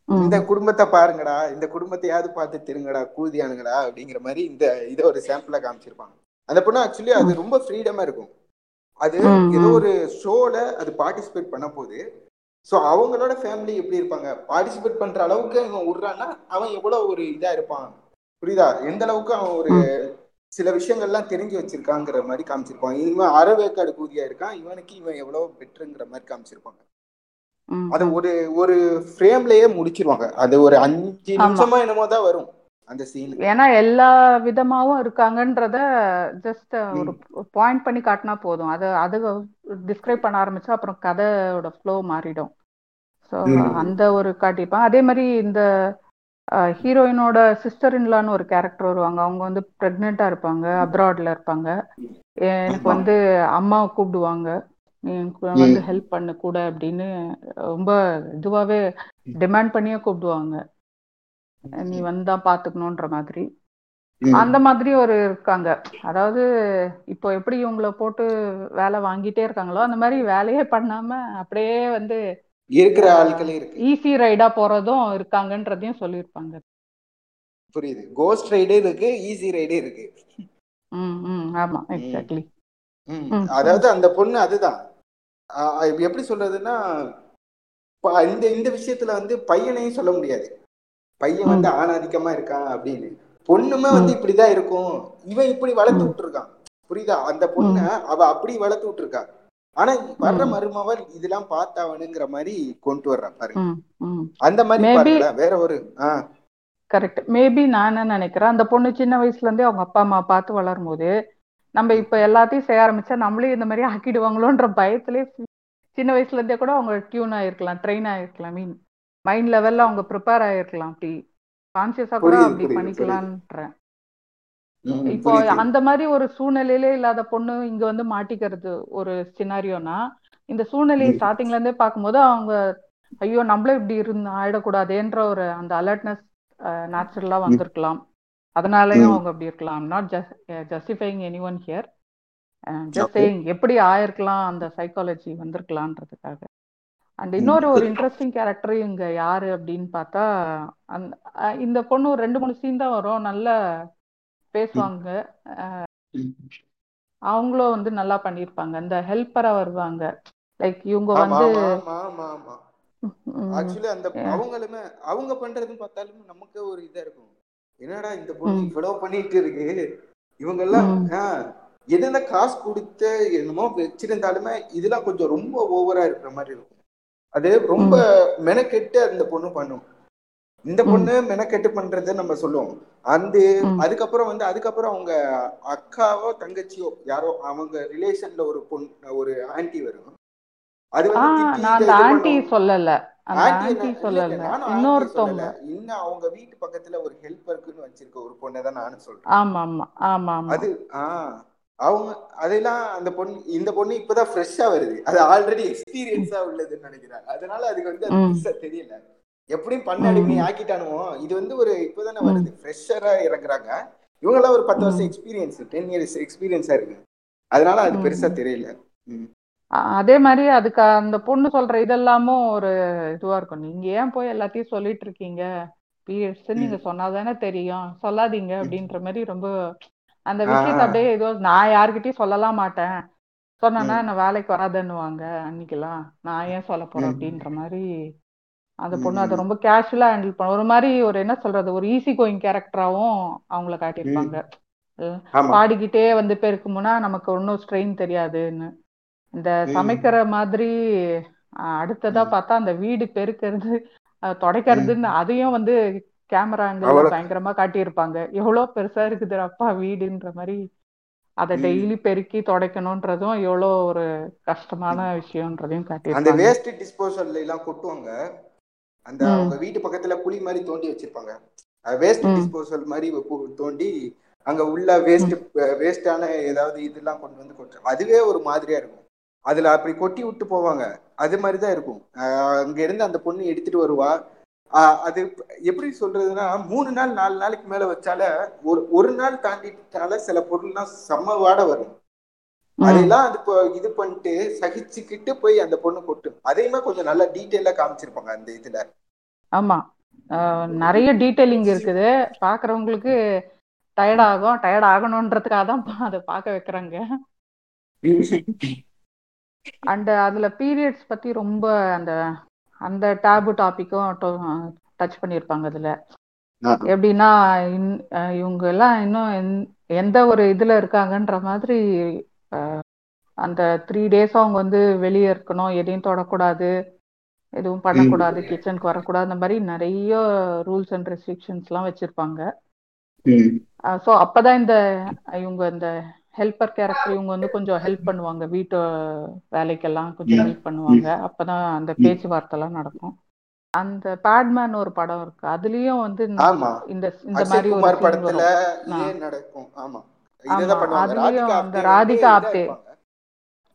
இந்த குடும்பத்தை பாருங்கடா இந்த குடும்பத்தையாவது பார்த்து திருங்கடா கூதியானுங்கடா அப்படிங்கிற மாதிரி இந்த இதை ஒரு சாம்பிளா காமிச்சிருப்பாங்க. அந்த பொண்ணு ஆக்சுவலி அது ரொம்ப ஃப்ரீடமா இருக்கும். அது ஏதோ ஒரு ஷோல அது பார்ட்டிசிபேட் பண்ண போது ஸோ அவங்களோட ஃபேமிலி எப்படி இருப்பாங்க? பார்ட்டிசிபேட் பண்ற அளவுக்கு இவன் விடுறான்னா அவன் எவ்வளவு ஒரு இதா இருப்பான்? புரியுதா? எந்த அளவுக்கு அவன் ஒரு சில விஷயங்கள்லாம் தெரிஞ்சு வச்சிருக்காங்கிற மாதிரி காமிச்சிருப்பான். இவன் அறவேக்காடு கூதியா இருக்கான் இவனுக்கு இவன் எவ்வளவு பெற்றுங்கிற மாதிரி காமிச்சிருப்பாங்க. அது ஒரு ஒரு ஃப்ரேம்லயே முடிச்சிருவாங்க. அது ஒரு அஞ்சு நிமிஷமா என்னமோ தான் வரும். அந்த சீன் ஏன்னா எல்லா விதமாவும் இருக்காங்கன்றத ஜஸ்ட் ஒரு பாயிண்ட் பண்ணி காட்டினா போதும். அது அது டிஸ்கிரைப் பண்ண ஆரம்பிச்சா அப்புறம் கதையோட ஃப்ளோ மாறிடும். ஸோ அந்த ஒரு காட்டியிருப்பாங்க அதே மாதிரி இந்த ஹீரோயினோட சிஸ்டர் இன்லான்னு ஒரு கேரக்டர் வருவாங்க. அவங்க வந்து ப்ரெக்னெண்ட்டாக இருப்பாங்க. அப்ராட்ல இருப்பாங்க. எனக்கு. வந்து அம்மாவை கூப்பிடுவாங்க. நீ வந்து ஹெல்ப் பண்ணு கூட அப்படின்னு ரொம்ப இதுவாகவே டிமாண்ட் பண்ணியே கூப்பிடுவாங்க. நீ வந்தா பாத்துக்கணுன்ற மாதிரி. அந்த மாதிரி ஒரு இருக்காங்க. அதாவது இப்போ எப்படி இவங்கள போட்டு வேலை வாங்கிட்டே இருக்காங்களோ அந்த மாதிரி வேலையே பண்ணாம அப்படியே வந்து இருக்கிற ஆட்களே இருக்கு. ஈஸி ரைடா போறதும் இருக்காங்கன்றதையும் சொல்லியிருப்பாங்க. புரியுது. கோஸ்ட் ரைடே இருக்கு ஈஸி ரைடே இருக்கு. ம் ம். ஆமா எக்ஸாக்ட்லி. அதாவது அந்த பொண்ணு அதுதான். எப்படி சொல்றதுன்னா இந்த இந்த விஷயத்துல வந்து பையனையும் சொல்ல முடியாது. பையன் வந்து ஆணாதிக்கமா இருக்கான் அப்படின்னு. பொண்ணுமே வந்து. இப்படிதான் இருக்கும். இவன் இப்படி வளர்த்து. விட்டுருக்கான். புரியுதா? அந்த பொண்ண அவ அப்படி வளர்த்து விட்டுருக்கா. ஆனா வர்ற ம். மருமவள் இதெல்லாம் பார்த்தாவனுங்கிற மாதிரி கொண்டு வர்றா பாருங்க. அந்த மாதிரி வேற ஒரு ஆஹ் கரெக்ட் மேபி நான் என்ன நினைக்கிறேன் அந்த பொண்ணு சின்ன வயசுல இருந்தே அவங்க அப்பா அம்மா பார்த்து வளரும் போது நம்ம இப்ப எல்லாத்தையும் செய்ய ஆரம்பிச்சா நம்மளே இந்த மாதிரி ஆக்கிடுவாங்களோன்ற பயத்திலே சின்ன வயசுல இருந்தே கூட அவங்க டியூன் ஆயிருக்கலாம் ட்ரெயின் ஆயிருக்கலாம் மீன் மைண்ட் லெவல்ல அவங்க ப்ரிப்பேர் ஆயிருக்கலாம் அப்படி கான்சியஸா கூட அப்படி பண்ணிக்கலான்றேன் இப்போ. அந்த மாதிரி ஒரு சூழ்நிலையிலே இல்லாத பொண்ணு இங்க வந்து மாட்டிக்கிறது ஒரு சினாரியோனா இந்த சூழ்நிலையை. ஸ்டார்டிங்ல இருந்தே பார்க்கும்போது அவங்க ஐயோ நம்மளும் இப்படி இருந்து ஆயிடக்கூடாதேன்ற ஒரு அந்த அலர்ட்னஸ் நேச்சுரலா வந்திருக்கலாம் அதனாலயும். அவங்க அப்படி இருக்கலாம் not justifying any one here just. Saying எப்படி ஆயிருக்கலாம் அந்த சைக்காலஜி வந்திருக்கலான்றதுக்காக அண்ட் இன்னொரு ஒரு இன்ட்ரெஸ்டிங் கேரக்டர் இங்க யாரு அப்படின்னு பார்த்தா அந்த இந்த பொண்ணு ஒரு ரெண்டு மூணு சீன் தான் வரும். நல்ல பேசுவாங்க. அவங்களும் வந்து நல்லா பண்ணியிருப்பாங்க. இந்த ஹெல்ப்பரா வருவாங்க. லைக் இவங்க வந்து ஆக்சுவலி அந்த. அவங்களுமே அவங்க பண்றதுன்னு பார்த்தாலும் நமக்கு ஒரு இதா இருக்கும். என்னடா இந்த பொண்ணு. இவ்வளவு பண்ணிட்டு இருக்கு? இவங்க எல்லாம் என்னென்ன காசு கொடுத்து என்னமோ வச்சிருந்தாலுமே இதெல்லாம் கொஞ்சம் ரொம்ப ஓவரா இருக்கிற மாதிரி இருக்கும். அது ரொம்ப மெனக்கெட்டு அந்த பொண்ணு பண்ணும். இந்த. பொண்ணு மெனக்கெட்டு பண்றதை நம்ம சொல்லுவோம். அந்த. அதுக்கப்புறம் வந்து அதுக்கப்புறம் அவங்க அக்காவோ தங்கச்சியோ யாரோ அவங்க ரிலேஷன்ல ஒரு பொண்ணு ஒரு ஆன்ட்டி வரும். அது வந்து நான் ஆன்டி. சொல்லல. ஆன்டி சொல்லல. இன்னொருத்தவங்க. இன்னும் அவங்க வீட்டு பக்கத்துல ஒரு ஹெல்ப்பருக்குன்னு வச்சிருக்க ஒரு பொண்ணை தான் நானும் சொல்றேன். ஆமா ஆமா ஆமா அது ஆஹ் அவங்க அதெல்லாம் அந்த பொண்ணு இந்த பொண்ணு இப்பதான் ஃப்ரெஷ்ஷா வருது. அது ஆல்ரெடி எக்ஸ்பீரியன்ஸா உள்ளதுன்னு நினைக்கிறேன் அதனால அதுக்கு வந்து அது தெரியல. எப்படியும் பண்ண அடிமை ம். ஆக்கிட்டானுவோ இது வந்து ஒரு இப்பதானே. வருது. ஃப்ரெஷரா இறங்குறாங்க. இவங்கெல்லாம் ஒரு பத்து வருஷம். எக்ஸ்பீரியன்ஸ் டென் இயர்ஸ் எக்ஸ்பீரியன்ஸா இருக்கு. அதனால அது. பெருசா தெரியல. அதே மாதிரி அதுக்கு அந்த பொண்ணு சொல்ற இதெல்லாமும் ஒரு இதுவா இருக்கும். நீங்க ஏன் போய் எல்லாத்தையும் சொல்லிட்டு இருக்கீங்க? பீரியட்ஸ் நீங்க சொன்னாதானே தெரியும். சொல்லாதீங்க அப்படின்ற மாதிரி ரொம்ப அந்த விஷயத்தை. அப்படியே ஏதோ நான் யார்கிட்டயும் சொல்லலாம் மாட்டேன் சொன்னேன்னா. நான் வேலைக்கு வராதுன்னுவாங்க அன்னைக்கெல்லாம் நான் ஏன் சொல்ல போறேன். அப்படின்ற மாதிரி அந்த பொண்ணு அதை. ரொம்ப கேஷுவலா ஹேண்டில் பண்ண ஒரு மாதிரி ஒரு என்ன சொல்றது ஒரு ஈஸி கோயிங் கேரக்டராவும் அவங்கள காட்டியிருப்பாங்க பாடிக்கிட்டே வந்து பெருக்குமுன்னா நமக்கு ஒன்றும் ஸ்ட்ரெயின் தெரியாதுன்னு இந்த. சமைக்கிற மாதிரி அடுத்ததா. பார்த்தா அந்த வீடு பெருக்கிறது துடைக்கிறதுன்னு அதையும் வந்து கேமரா ஆங்கிள் பயங்கரமா காட்டியிருப்பாங்க. எவ்வளோ பெருசா இருக்குது அப்பா வீடுன்ற மாதிரி. அதை. டெய்லி பெருக்கி துடைக்கணுன்றதும் எவ்வளோ ஒரு கஷ்டமான விஷயம்ன்றதையும் அந்த காட்டியிருப்பாங்க. வேஸ்ட் டிஸ்போசல்ல எல்லாம் கொட்டுவாங்க. அந்த. அவங்க வீட்டு பக்கத்துல குழி மாதிரி தோண்டி வச்சிருப்பாங்க. வேஸ்ட். டிஸ்போசல் மாதிரி தோண்டி அங்க உள்ள வேஸ்ட் வேஸ்டான ஏதாவது இதெல்லாம் கொண்டு வந்து கொட்டு அதுவே ஒரு மாதிரியா இருக்கும். அதுல அப்படி கொட்டி விட்டு போவாங்க. அது மாதிரி தான் இருக்கும் அங்க இருந்து அந்த பொண்ணு எடுத்துட்டு வருவா. அது எப்படி சொல்றதுன்னா மூணு நாள் நாலு நாளைக்கு மேல வச்சால ஒரு ஒரு நாள் தாண்டிட்டால சில பொருள்லாம் செம்ம வாட வரும். அதெல்லாம் அது இது பண்ணிட்டு சகிச்சுக்கிட்டு போய் அந்த பொண்ணு கொட்டும். அதையுமே கொஞ்சம் நல்லா டீட்டெயிலா காமிச்சிருப்பாங்க அந்த இதுல. ஆமா. நிறைய டீட்டெயிலிங் இருக்குது. பாக்குறவங்களுக்கு டயர்ட் ஆகும் டயர்ட் ஆகணுன்றதுக்காக தான் அதை பார்க்க வைக்கிறாங்க. அண்ட் அதுல பீரியட்ஸ் பத்தி ரொம்ப அந்த அந்த டேபு டாபிக்கும் டச் பண்ணியிருப்பாங்க அதுல. எப்படின்னா இவங்க எல்லாம் இன்னும் எந்- எந்த ஒரு இதுல இருக்காங்கன்ற மாதிரி அந்த த்ரீ டேஸ் அவங்க வந்து வெளியே இருக்கணும் எதையும் தொடக்கூடாது எதுவும் பண்ணக்கூடாது கிச்சனுக்கு வரக்கூடாது அந்த மாதிரி நிறைய ரூல்ஸ் அண்ட் ரெஸ்ட்ரிக்ஷன்ஸ்லாம் வச்சிருப்பாங்க. ஸோ அப்பதான் இந்த இவங்க இந்த ஹெல்ப்பர் கேரக்டர் இவங்க வந்து கொஞ்சம் ஹெல்ப் பண்ணுவாங்க. வீட்டு வேலைக்கெல்லாம் கொஞ்சம் ஹெல்ப் பண்ணுவாங்க. அப்பதான் அந்த பேச்சுவார்த்தைலாம் நடக்கும். அந்த பேட்மேன் ஒரு படம் இருக்கு. அதுலயும் வந்து இந்த- இந்த மாதிரி ஒரு படத்துல. நடக்கும். ஆமா. அதுலயும் அந்த ராதிகா ஆப்தே.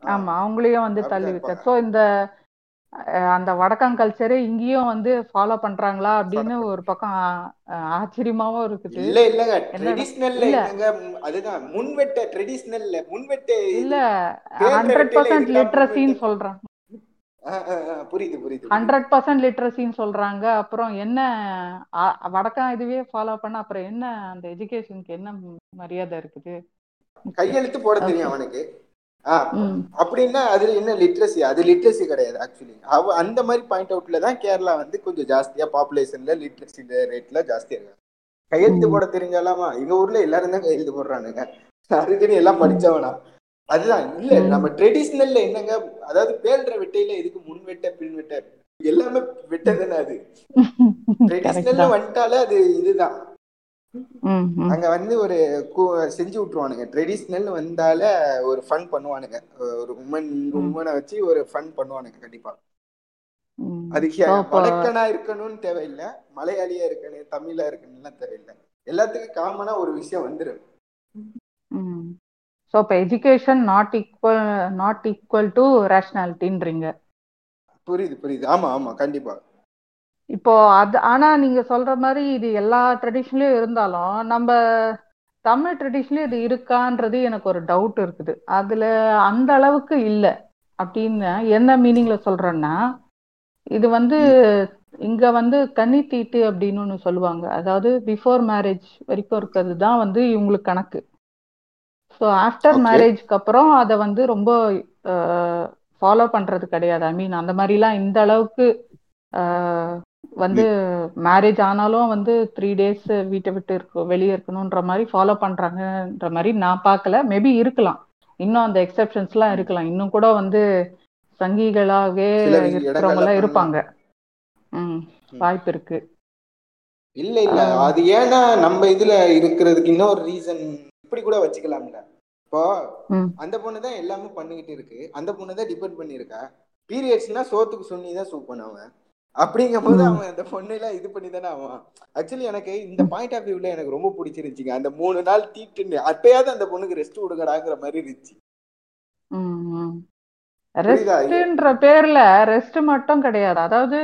ஆமா. அவங்களையும் வந்து தள்ளி விட்டார். ஸோ இந்த அந்த வடக்கன் கல்ச்சரே இங்கேயும் வந்து ஃபாலோ பண்றாங்களா அப்படின்னு ஒரு பக்கம் ஆச்சரியமாவும் இருக்குது. இல்ல இல்லங்க. ட்ரெடிஷ்னல்ல இல்ல. என்னங்க ம், அதுதான் முன்வெட்ட ட்ரெடிஷ்னல்ல முன்வெட்ட இல்ல இது பேன்ற ஹண்ட்ரட் வெட்டையில பர்சன்ட் எதுக்குடா லிட்ரஸின்னு முன்வெட்ட. சொல்றாங்க. புரியுது புரியுது ஹண்ட்ரட் பர்சன்ட் லிட்ரஸின்னு சொல்றாங்க. அப்புறம் என்ன வடக்கன் இதுவே ஃபாலோ பண்ண அப்புறம் என்ன அந்த எஜுகேஷனுக்கு என்ன மரியாதை இருக்குது? கையெழுத்து போட தெரியும் அவனுக்கு. அப்படின்னா அதுல என்ன லிட்ரஸி அது லிட்ரஸி கிடையாது ஆக்சுவலி அவ அந்த மாதிரி பாயிண்ட் அவுட்ல தான் கேரளா வந்து கொஞ்சம் ஜாஸ்தியா பாப்புலேஷன்ல லிட்ரஸி ரேட்ல ஜாஸ்தியா இருக்காங்க கையெழுத்து போட தெரிஞ்சாலாமா? எங்க ஊர்ல எல்லாரும் தான் கையெழுத்து போடுறானுங்க. அதுக்குன்னு எல்லாம் படிச்சவனா? அதுதான். இல்ல நம்ம ட்ரெடிஷ்னல்ல என்னங்க அதாவது பேல்ற வெட்டையில எதுக்கு முன் வெட்ட பின் வெட்ட? எல்லாமே வெட்ட தானே அது தான். வந்துட்டாலே அது இதுதான். அங்க வந்து ஒரு செஞ்சு விட்டுருவானுங்க. ட்ரெடிஷ்னல் வந்தால ஒரு ஃபன் பண்ணுவானுங்க. ஒரு உமன் உமனை வச்சு ஒரு ஃபன் பண்ணுவானுங்க கண்டிப்பா. அதுக்கு வடக்கனா இருக்கணும்னு தேவையில்லை. மலையாளியா இருக்கணும் தமிழா இருக்கணும்லாம் தேவையில்லை. எல்லாத்துக்கும் காமனா ஒரு விஷயம் வந்துடும் ஸோ இப்போ education not equal not equal to ரேஷ்னாலிட்டின்றீங்க புரியுது புரியுது. ஆமா ஆமா. கண்டிப்பா. இப்போ அது ஆனா நீங்க சொல்ற மாதிரி இது எல்லா ட்ரெடிஷன்லயும் இருந்தாலும் நம்ம தமிழ் ட்ரெடிஷன்லயும் இது இருக்கான்றது எனக்கு ஒரு டவுட் இருக்குது. அதுல அந்த அளவுக்கு இல்லை அப்படின்னு என்ன மீனிங்ல சொல்றேன்னா இது வந்து இங்க வந்து கன்னி தீட்டு அப்படின்னு ஒன்று சொல்லுவாங்க. அதாவது பிஃபோர் மேரேஜ் வரைக்கும் இருக்கிறது தான் வந்து இவங்களுக்கு கணக்கு. ஸோ ஆஃப்டர் மேரேஜ்க்கு அப்புறம் அதை வந்து ரொம்ப ஃபாலோ பண்றது கிடையாது. ஐ மீன் அந்த மாதிரிலாம் இந்த அளவுக்கு வந்து மேரேஜ் ஆனாலும் வந்து த்ரீ டேஸ் வீட்டை விட்டு இருக்கும் வெளியே இருக்கணுன்ற மாதிரி ஃபாலோ பண்றாங்கன்ற மாதிரி நான் பார்க்கல. மேபி இருக்கலாம். இன்னும் அந்த எக்ஸெப்ஷன்ஸ்லாம். இருக்கலாம். இன்னும் கூட வந்து சங்கிகளாகவே இருக்கிறவங்க எல்லாம் இருப்பாங்க. ம். வாய்ப்பு இருக்கு. இல்ல இல்ல. அது ஏன்னா நம்ம இதுல இருக்கிறதுக்கு இன்னொரு ரீசன் இப்படி கூட வச்சுக்கலாம்ல. இப்போ அந்த பொண்ணு தான் எல்லாமே பண்ணிக்கிட்டு இருக்கு. அந்த பொண்ணு தான் டிபெண்ட் பண்ணியிருக்கா பீரியட்ஸ்னா சோத்துக்கு சொன்னி தான் சூப் பண்ணுவன் அப்படிங்கும் போது அவன் அந்த பொண்ணு எல்லாம் இது பண்ணி தானே அவன் ஆக்சுவலி எனக்கு இந்த பாயிண்ட் ஆஃப் வியூல எனக்கு ரொம்ப பிடிச்சிருந்துச்சிங்க. அந்த மூணு நாள் தீட்டுன்னு அப்பயாவது அந்த பொண்ணுக்கு ரெஸ்ட் கொடுக்கடாங்கிற மாதிரி இருந்துச்சு. ரெஸ்ட்ன்ற பேர்ல ரெஸ்ட் மட்டும் கிடையாது. அதாவது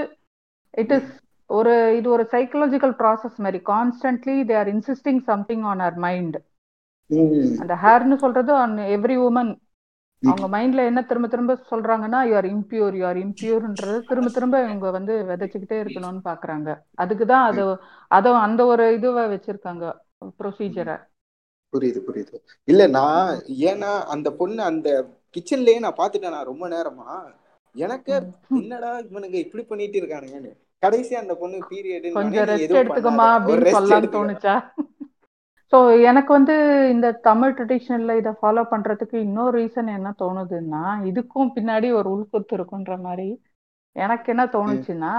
இட் இஸ் ஒரு இது ஒரு சைக்கலாஜிக்கல் ப்ராசஸ் மாதிரி. Constantly they are insisting something on our mind. அந்த ஹேர்னு சொல்றது ஆன் எவ்ரி உமன் அவங்க மைண்ட்ல என்ன திரும்ப திரும்ப சொல்றாங்கன்னா you are impure you are இம்பியூர்ன்றது திரும்ப திரும்ப இவங்க வந்து விதைச்சுக்கிட்டே இருக்கணும்னு பாக்குறாங்க. அதுக்கு தான் அது அதை அந்த ஒரு இதுவை வச்சிருக்காங்க ப்ரொசீஜரை புரியுது புரியுது. இல்ல நான் ஏன்னா அந்த பொண்ணு அந்த கிச்சன்லயே நான் பாத்துட்டேன் நான் ரொம்ப நேரமா? எனக்கு என்னடா இவனுங்க இப்படி பண்ணிட்டு இருக்கானுங்கன்னு. கடைசி அந்த பொண்ணு பீரியட் கொஞ்சம் ரெஸ்ட் எடுத்துக்கமா அப்படின்னு எடுத்துக்க தோணுச்சா? ஸோ எனக்கு வந்து இந்த தமிழ் ட்ரெடிஷனில் இதை ஃபாலோ பண்ணுறதுக்கு இன்னொரு ரீசன் என்ன தோணுதுன்னா இதுக்கும் பின்னாடி ஒரு உள்குத்து இருக்குன்ற மாதிரி எனக்கு என்ன தோணுச்சுன்னா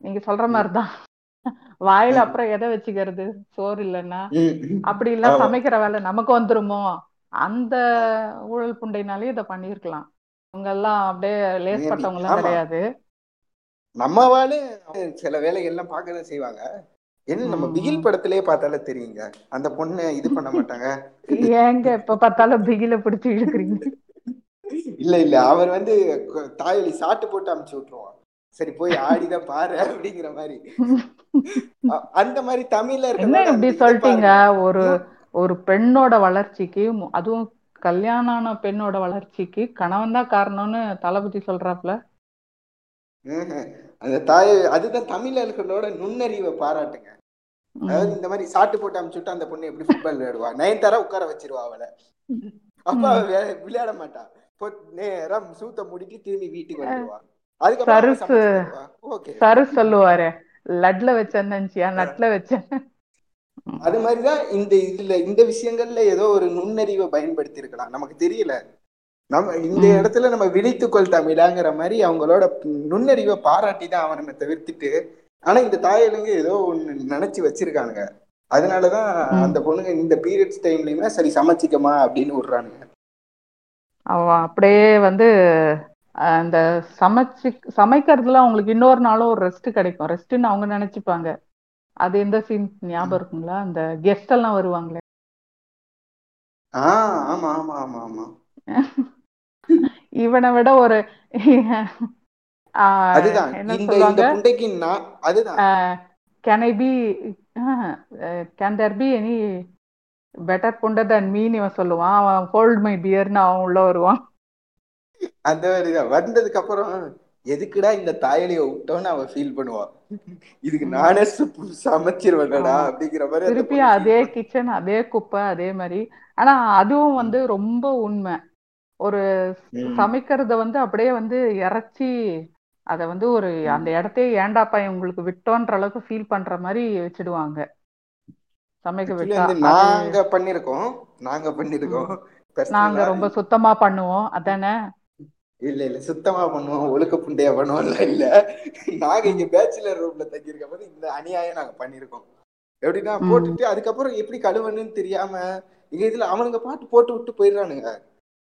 நீங்கள் சொல்கிற மாதிரி தான் வாயில. அப்புறம் எதை வச்சுக்கிறது? சோறு இல்லைன்னா. அப்படி இல்லை ஆமா. சமைக்கிற வேலை நமக்கு வந்துருமோ? அந்த ஊழல் புண்டைனாலே இதை பண்ணியிருக்கலாம். அவங்கெல்லாம் அப்படியே லேஸ்பட்டவங்க எல்லாம் ஆமா. கிடையாது. நம்ம வாழு சில வேலைகள் எல்லாம் பார்க்கதான் செய்வாங்க. என்ன நம்ம பிகில். படத்திலே பார்த்தாலே தெரியுங்க. அந்த பொண்ணை இது பண்ண மாட்டாங்க. ஏங்க எப்ப பார்த்தாலும் பிகில பிடிச்சி இழுக்கிறீங்க. இல்ல இல்ல அவர் வந்து தாயலி சாட்டு போட்டு அமுச்சு விட்டுருவான். சரி போய் ஆடிதான் பாரு அப்படிங்கிற மாதிரி. அந்த மாதிரி தமிழ்ல என்ன இப்படி சொல்லிட்டீங்க ஒரு ஒரு பெண்ணோட வளர்ச்சிக்கு அதுவும் கல்யாணம் ஆன பெண்ணோட வளர்ச்சிக்கு கணவன் தான் காரணம்னு தளபதி சொல்றாப்ல. அந்த தாய் அதுதான் தமிழ்ல இருக்கிறதோட நுண்ணறிவை பாராட்டுங்க. அதாவது. இந்த மாதிரி சாட்டு போட்டு அமுச்சு விட்டு அந்த பொண்ணு எப்படி ஃபுட்பால் விளையாடுவா? நயன்தாரா உட்கார வச்சிருவா அவளை. அப்ப விளையாட மாட்டா. இப்போ நேரா சூத்த முடிட்டு திரும்பி வீட்டுக்கு அதுக்கப்புறம் சரு சொல்லுவாரு லட்ல நினைச்சியா? நட்ல வச்சேன் அது மாதிரிதான் இந்த இதுல இந்த விஷயங்கள்ல ஏதோ ஒரு நுண்ணறிவை பயன்படுத்தி இருக்கலாம் நமக்கு தெரியல. நம்ம இந்த. இடத்துல நம்ம விழித்துக்கொள் தமிழாங்கிற மாதிரி அவங்களோட நுண்ணறிவை பாராட்டி தான் அவனை தவிர்த்துட்டு ஆனா இந்த தாயலுங்க ஏதோ ஒண்ணு நினைச்சு வச்சிருக்கானுங்க. அதனாலதான். அந்த பொண்ணுங்க இந்த பீரியட்ஸ் டைம்லயுமே சரி சமைச்சிக்கமா அப்படின்னு விடுறானுங்க. அவன் அப்படியே வந்து அந்த சமைச்சு சமைக்கிறதுல அவங்களுக்கு இன்னொரு நாளும் ஒரு ரெஸ்ட் கிடைக்கும். ரெஸ்ட்னு அவங்க நினைச்சுப்பாங்க. அது எந்த சீன் ஞாபகம் இருக்குங்களா? அந்த கெஸ்ட் எல்லாம் வருவாங்களே. ஆமா ஆமா ஆமா ஆமா. இவனை விட ஒரு அதுதான். இந்த சொல்லுவாங்க? இந்த புண்டைக்கு நான் அதுதான். Can I be can there be any better புண்டை தன் மீன் இவன் சொல்லுவான். அவன் ஹோல்ட் மை பியர்னு அவன் உள்ள வருவான். அந்த வந்ததுக்கு அப்புறம் எதுக்குடா இந்த தாயலியை விட்டோன்னு அவன் ஃபீல் பண்ணுவான். இதுக்கு. நானே சமைச்சிருவேனடா. அப்படிங்கிற மாதிரி திருப்பி அதே. கிச்சன் அதே குப்பை அதே மாதிரி. ஆனா அதுவும் வந்து ரொம்ப உண்மை. ஒரு. சமைக்கிறத வந்து அப்படியே வந்து இறைச்சி அத வந்து ஒரு. அந்த இடத்தையே ஏண்டாப்பா உங்களுக்கு விட்டோன்ற அளவுக்கு ஃபீல் பண்ற மாதிரி வச்சிடுவாங்க. சமைக்க விட்டா நாங்க பண்ணிருக்கோம். நாங்க பண்ணிருக்கோம். நாங்க ரொம்ப சுத்தமா பண்ணுவோம். அதானே? இல்ல இல்ல. சுத்தமா பண்ணுவோம். ஒழுக்க புண்டையா பண்ணுவோம்ல இல்ல. நாங்க இங்க. பேச்சுலர் ரூம்ல தங்கியிருக்க போது இந்த அநியாயம் நாங்க பண்ணிருக்கோம். எப்படின்னா. போட்டுட்டு அதுக்கப்புறம் எப்படி கழுவணும்னு தெரியாம எங்க இதுல அவனுங்க பாட்டு போட்டு விட்டு போயிடுறானுங்க.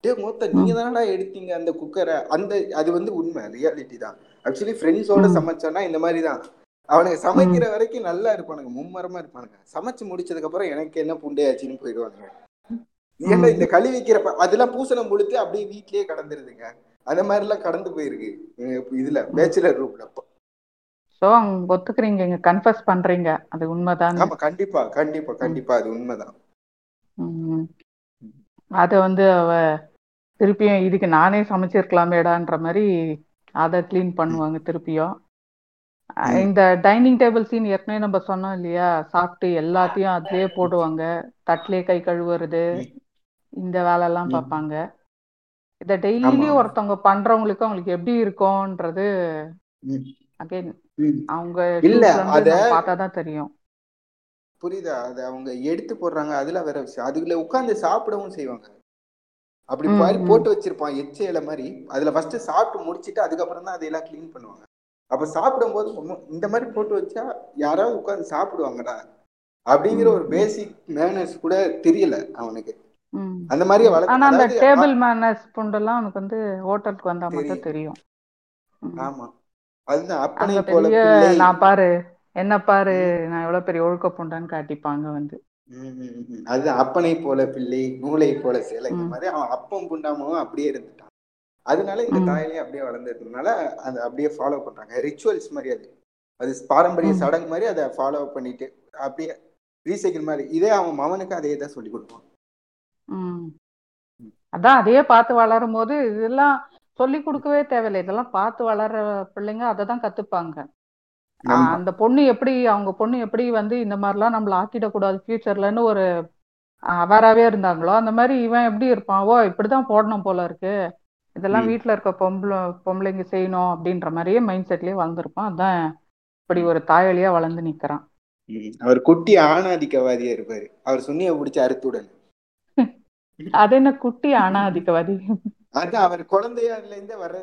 டே மொத்த நீங்க. தானடா எடுத்தீங்க அந்த குக்கரை அந்த அது வந்து உண்மை. ரியாலிட்டி தான். ஆக்சுவலி ஃப்ரெண்ட்ஸோட ம். சமைச்சானா இந்த மாதிரி தான் அவனுங்க ம். சமைக்கிற வரைக்கும் நல்லா இருப்பானுங்க மும்மரமா இருப்பானுங்க சமைச்சு முடிச்சதுக்கு அப்புறம் எனக்கு என்ன புண்டையாச்சுன்னு போயிடுவானுங்க ஏன்னா. இந்த கழுவிக்கிற அதெல்லாம் பூசணம் முழுத்து அப்படியே வீட்லயே கடந்துருதுங்க அந்த மாதிரி எல்லாம் கடந்து போயிருக்கு இதுல. பேச்சுலர் ரூம்ல ஸோ ஒத்துக்கிறீங்க இங்க கன்ஃபஸ் பண்றீங்க அது உண்மைதான்னு ஆமா கண்டிப்பா கண்டிப்பா. கண்டிப்பா அது உண்மைதான். அத வந்து அவ திருப்பியும் இதுக்கு நானே சமைச்சிருக்கலாமேடான்ற மாதிரி அதை க்ளீன். பண்ணுவாங்க திருப்பியும். இந்த டைனிங் டேபிள் சீன் ஏற்கனவே நம்ம சொன்னோம் இல்லையா சாப்பிட்டு எல்லாத்தையும் அதுலயே போடுவாங்க தட்டிலே கை கழுவுறது. இந்த வேலையெல்லாம் ம். பார்ப்பாங்க இதை டெய்லி ஒருத்தவங்க பண்றவங்களுக்கு அவங்களுக்கு எப்படி இருக்கும்ன்றது. அகைன். அவங்க இல்ல ஷூஸ்ல இருந்து அத நம்ம பார்த்தா தான் தெரியும் புரியுதா அத அவங்க எடுத்து போடுறாங்க அதுல வேற விஷயம் அதுல உட்கார்ந்து சாப்பிடவும் செய்வாங்க அப்படி மாதிரி போட்டு வச்சிருப்பான் எச்ச இலை மாதிரி. அதுல ஃபர்ஸ்ட் சாப்பிட்டு முடிச்சிட்டு அதுக்கப்புறம் தான் அதையெல்லாம் க்ளீன் பண்ணுவாங்க. அப்ப சாப்பிடும்போது ஒண்ணும் இந்த மாதிரி போட்டு வச்சா யாராவது உட்கார்ந்து சாப்பிடுவாங்கடா. அப்படிங்கிற ஒரு பேசிக் மேனர்ஸ் கூட தெரியல அவனுக்கு. அந்த மாதிரியே ம். வளர்த்து ஆனா அந்த டேபிள் மேனர்ஸ் புண்டெல்லாம் உனக்கு வந்து ஹோட்டலுக்கு வந்தா மட்டும் தெரியும். ஆமா. அதுதான் அப்பனை போல நான் பாரு என்ன பாரு நான் எவ்வளவு பெரிய ஒழுக்க புண்டன்னு காட்டிப்பாங்க வந்து. அதுதான் அப்பனை போல பிள்ளை நூலை போல சேலை இந்த மாதிரி அவன் அப்பம் புண்டாமவும் அப்படியே இருந்துட்டான். அதனால இந்த ம். தாயிலையும் அப்படியே வளர்ந்துருக்கனால அதை அப்படியே ஃபாலோ பண்றாங்க. ரிச்சுவல்ஸ் மாதிரி அது. அது பாரம்பரிய சடங்கு மாதிரி அதை ஃபாலோ பண்ணிட்டு அப்படியே ரீசைக்கிள் மாதிரி இதே அவன் மவனுக்கு அதே தான் சொல்லி கொடுப்பான். அதான் அதையே பார்த்து வளரும் போது இதெல்லாம் சொல்லி கொடுக்கவே தேவையில்லை. இதெல்லாம் பார்த்து வளர்ற பிள்ளைங்க அதை தான் கத்துப்பாங்க. அந்த பொண்ணு எப்படி அவங்க பொண்ணு எப்படி வந்து இந்த மாதிரிலாம் நம்மள ஆக்கிடக்கூடாது ஃபியூச்சர்லன்னு ஒரு அவேராகவே இருந்தாங்களோ அந்த மாதிரி இவன் எப்படி இருப்பான்? ஓ இப்படிதான் போடணும் போல இருக்கு. இதெல்லாம் வீட்டில் இருக்க பொம்பளை பொம்பளைங்க செய்யணும் அப்படின்ற மாதிரியே மைண்ட் செட்லயே வளர்ந்துருப்பான். அதான் இப்படி ஒரு தாயலியா வளர்ந்து நிக்கிறான். அவர் குட்டி ஆணாதிக்கவாதியா இருப்பாரு. அவர் சுண்ணிய பிடிச்சி அறுத்துடன் அது என்ன குட்டி அனாதிக்கவாதி அதான் அவர் குழந்தையால இருந்தே வர்ற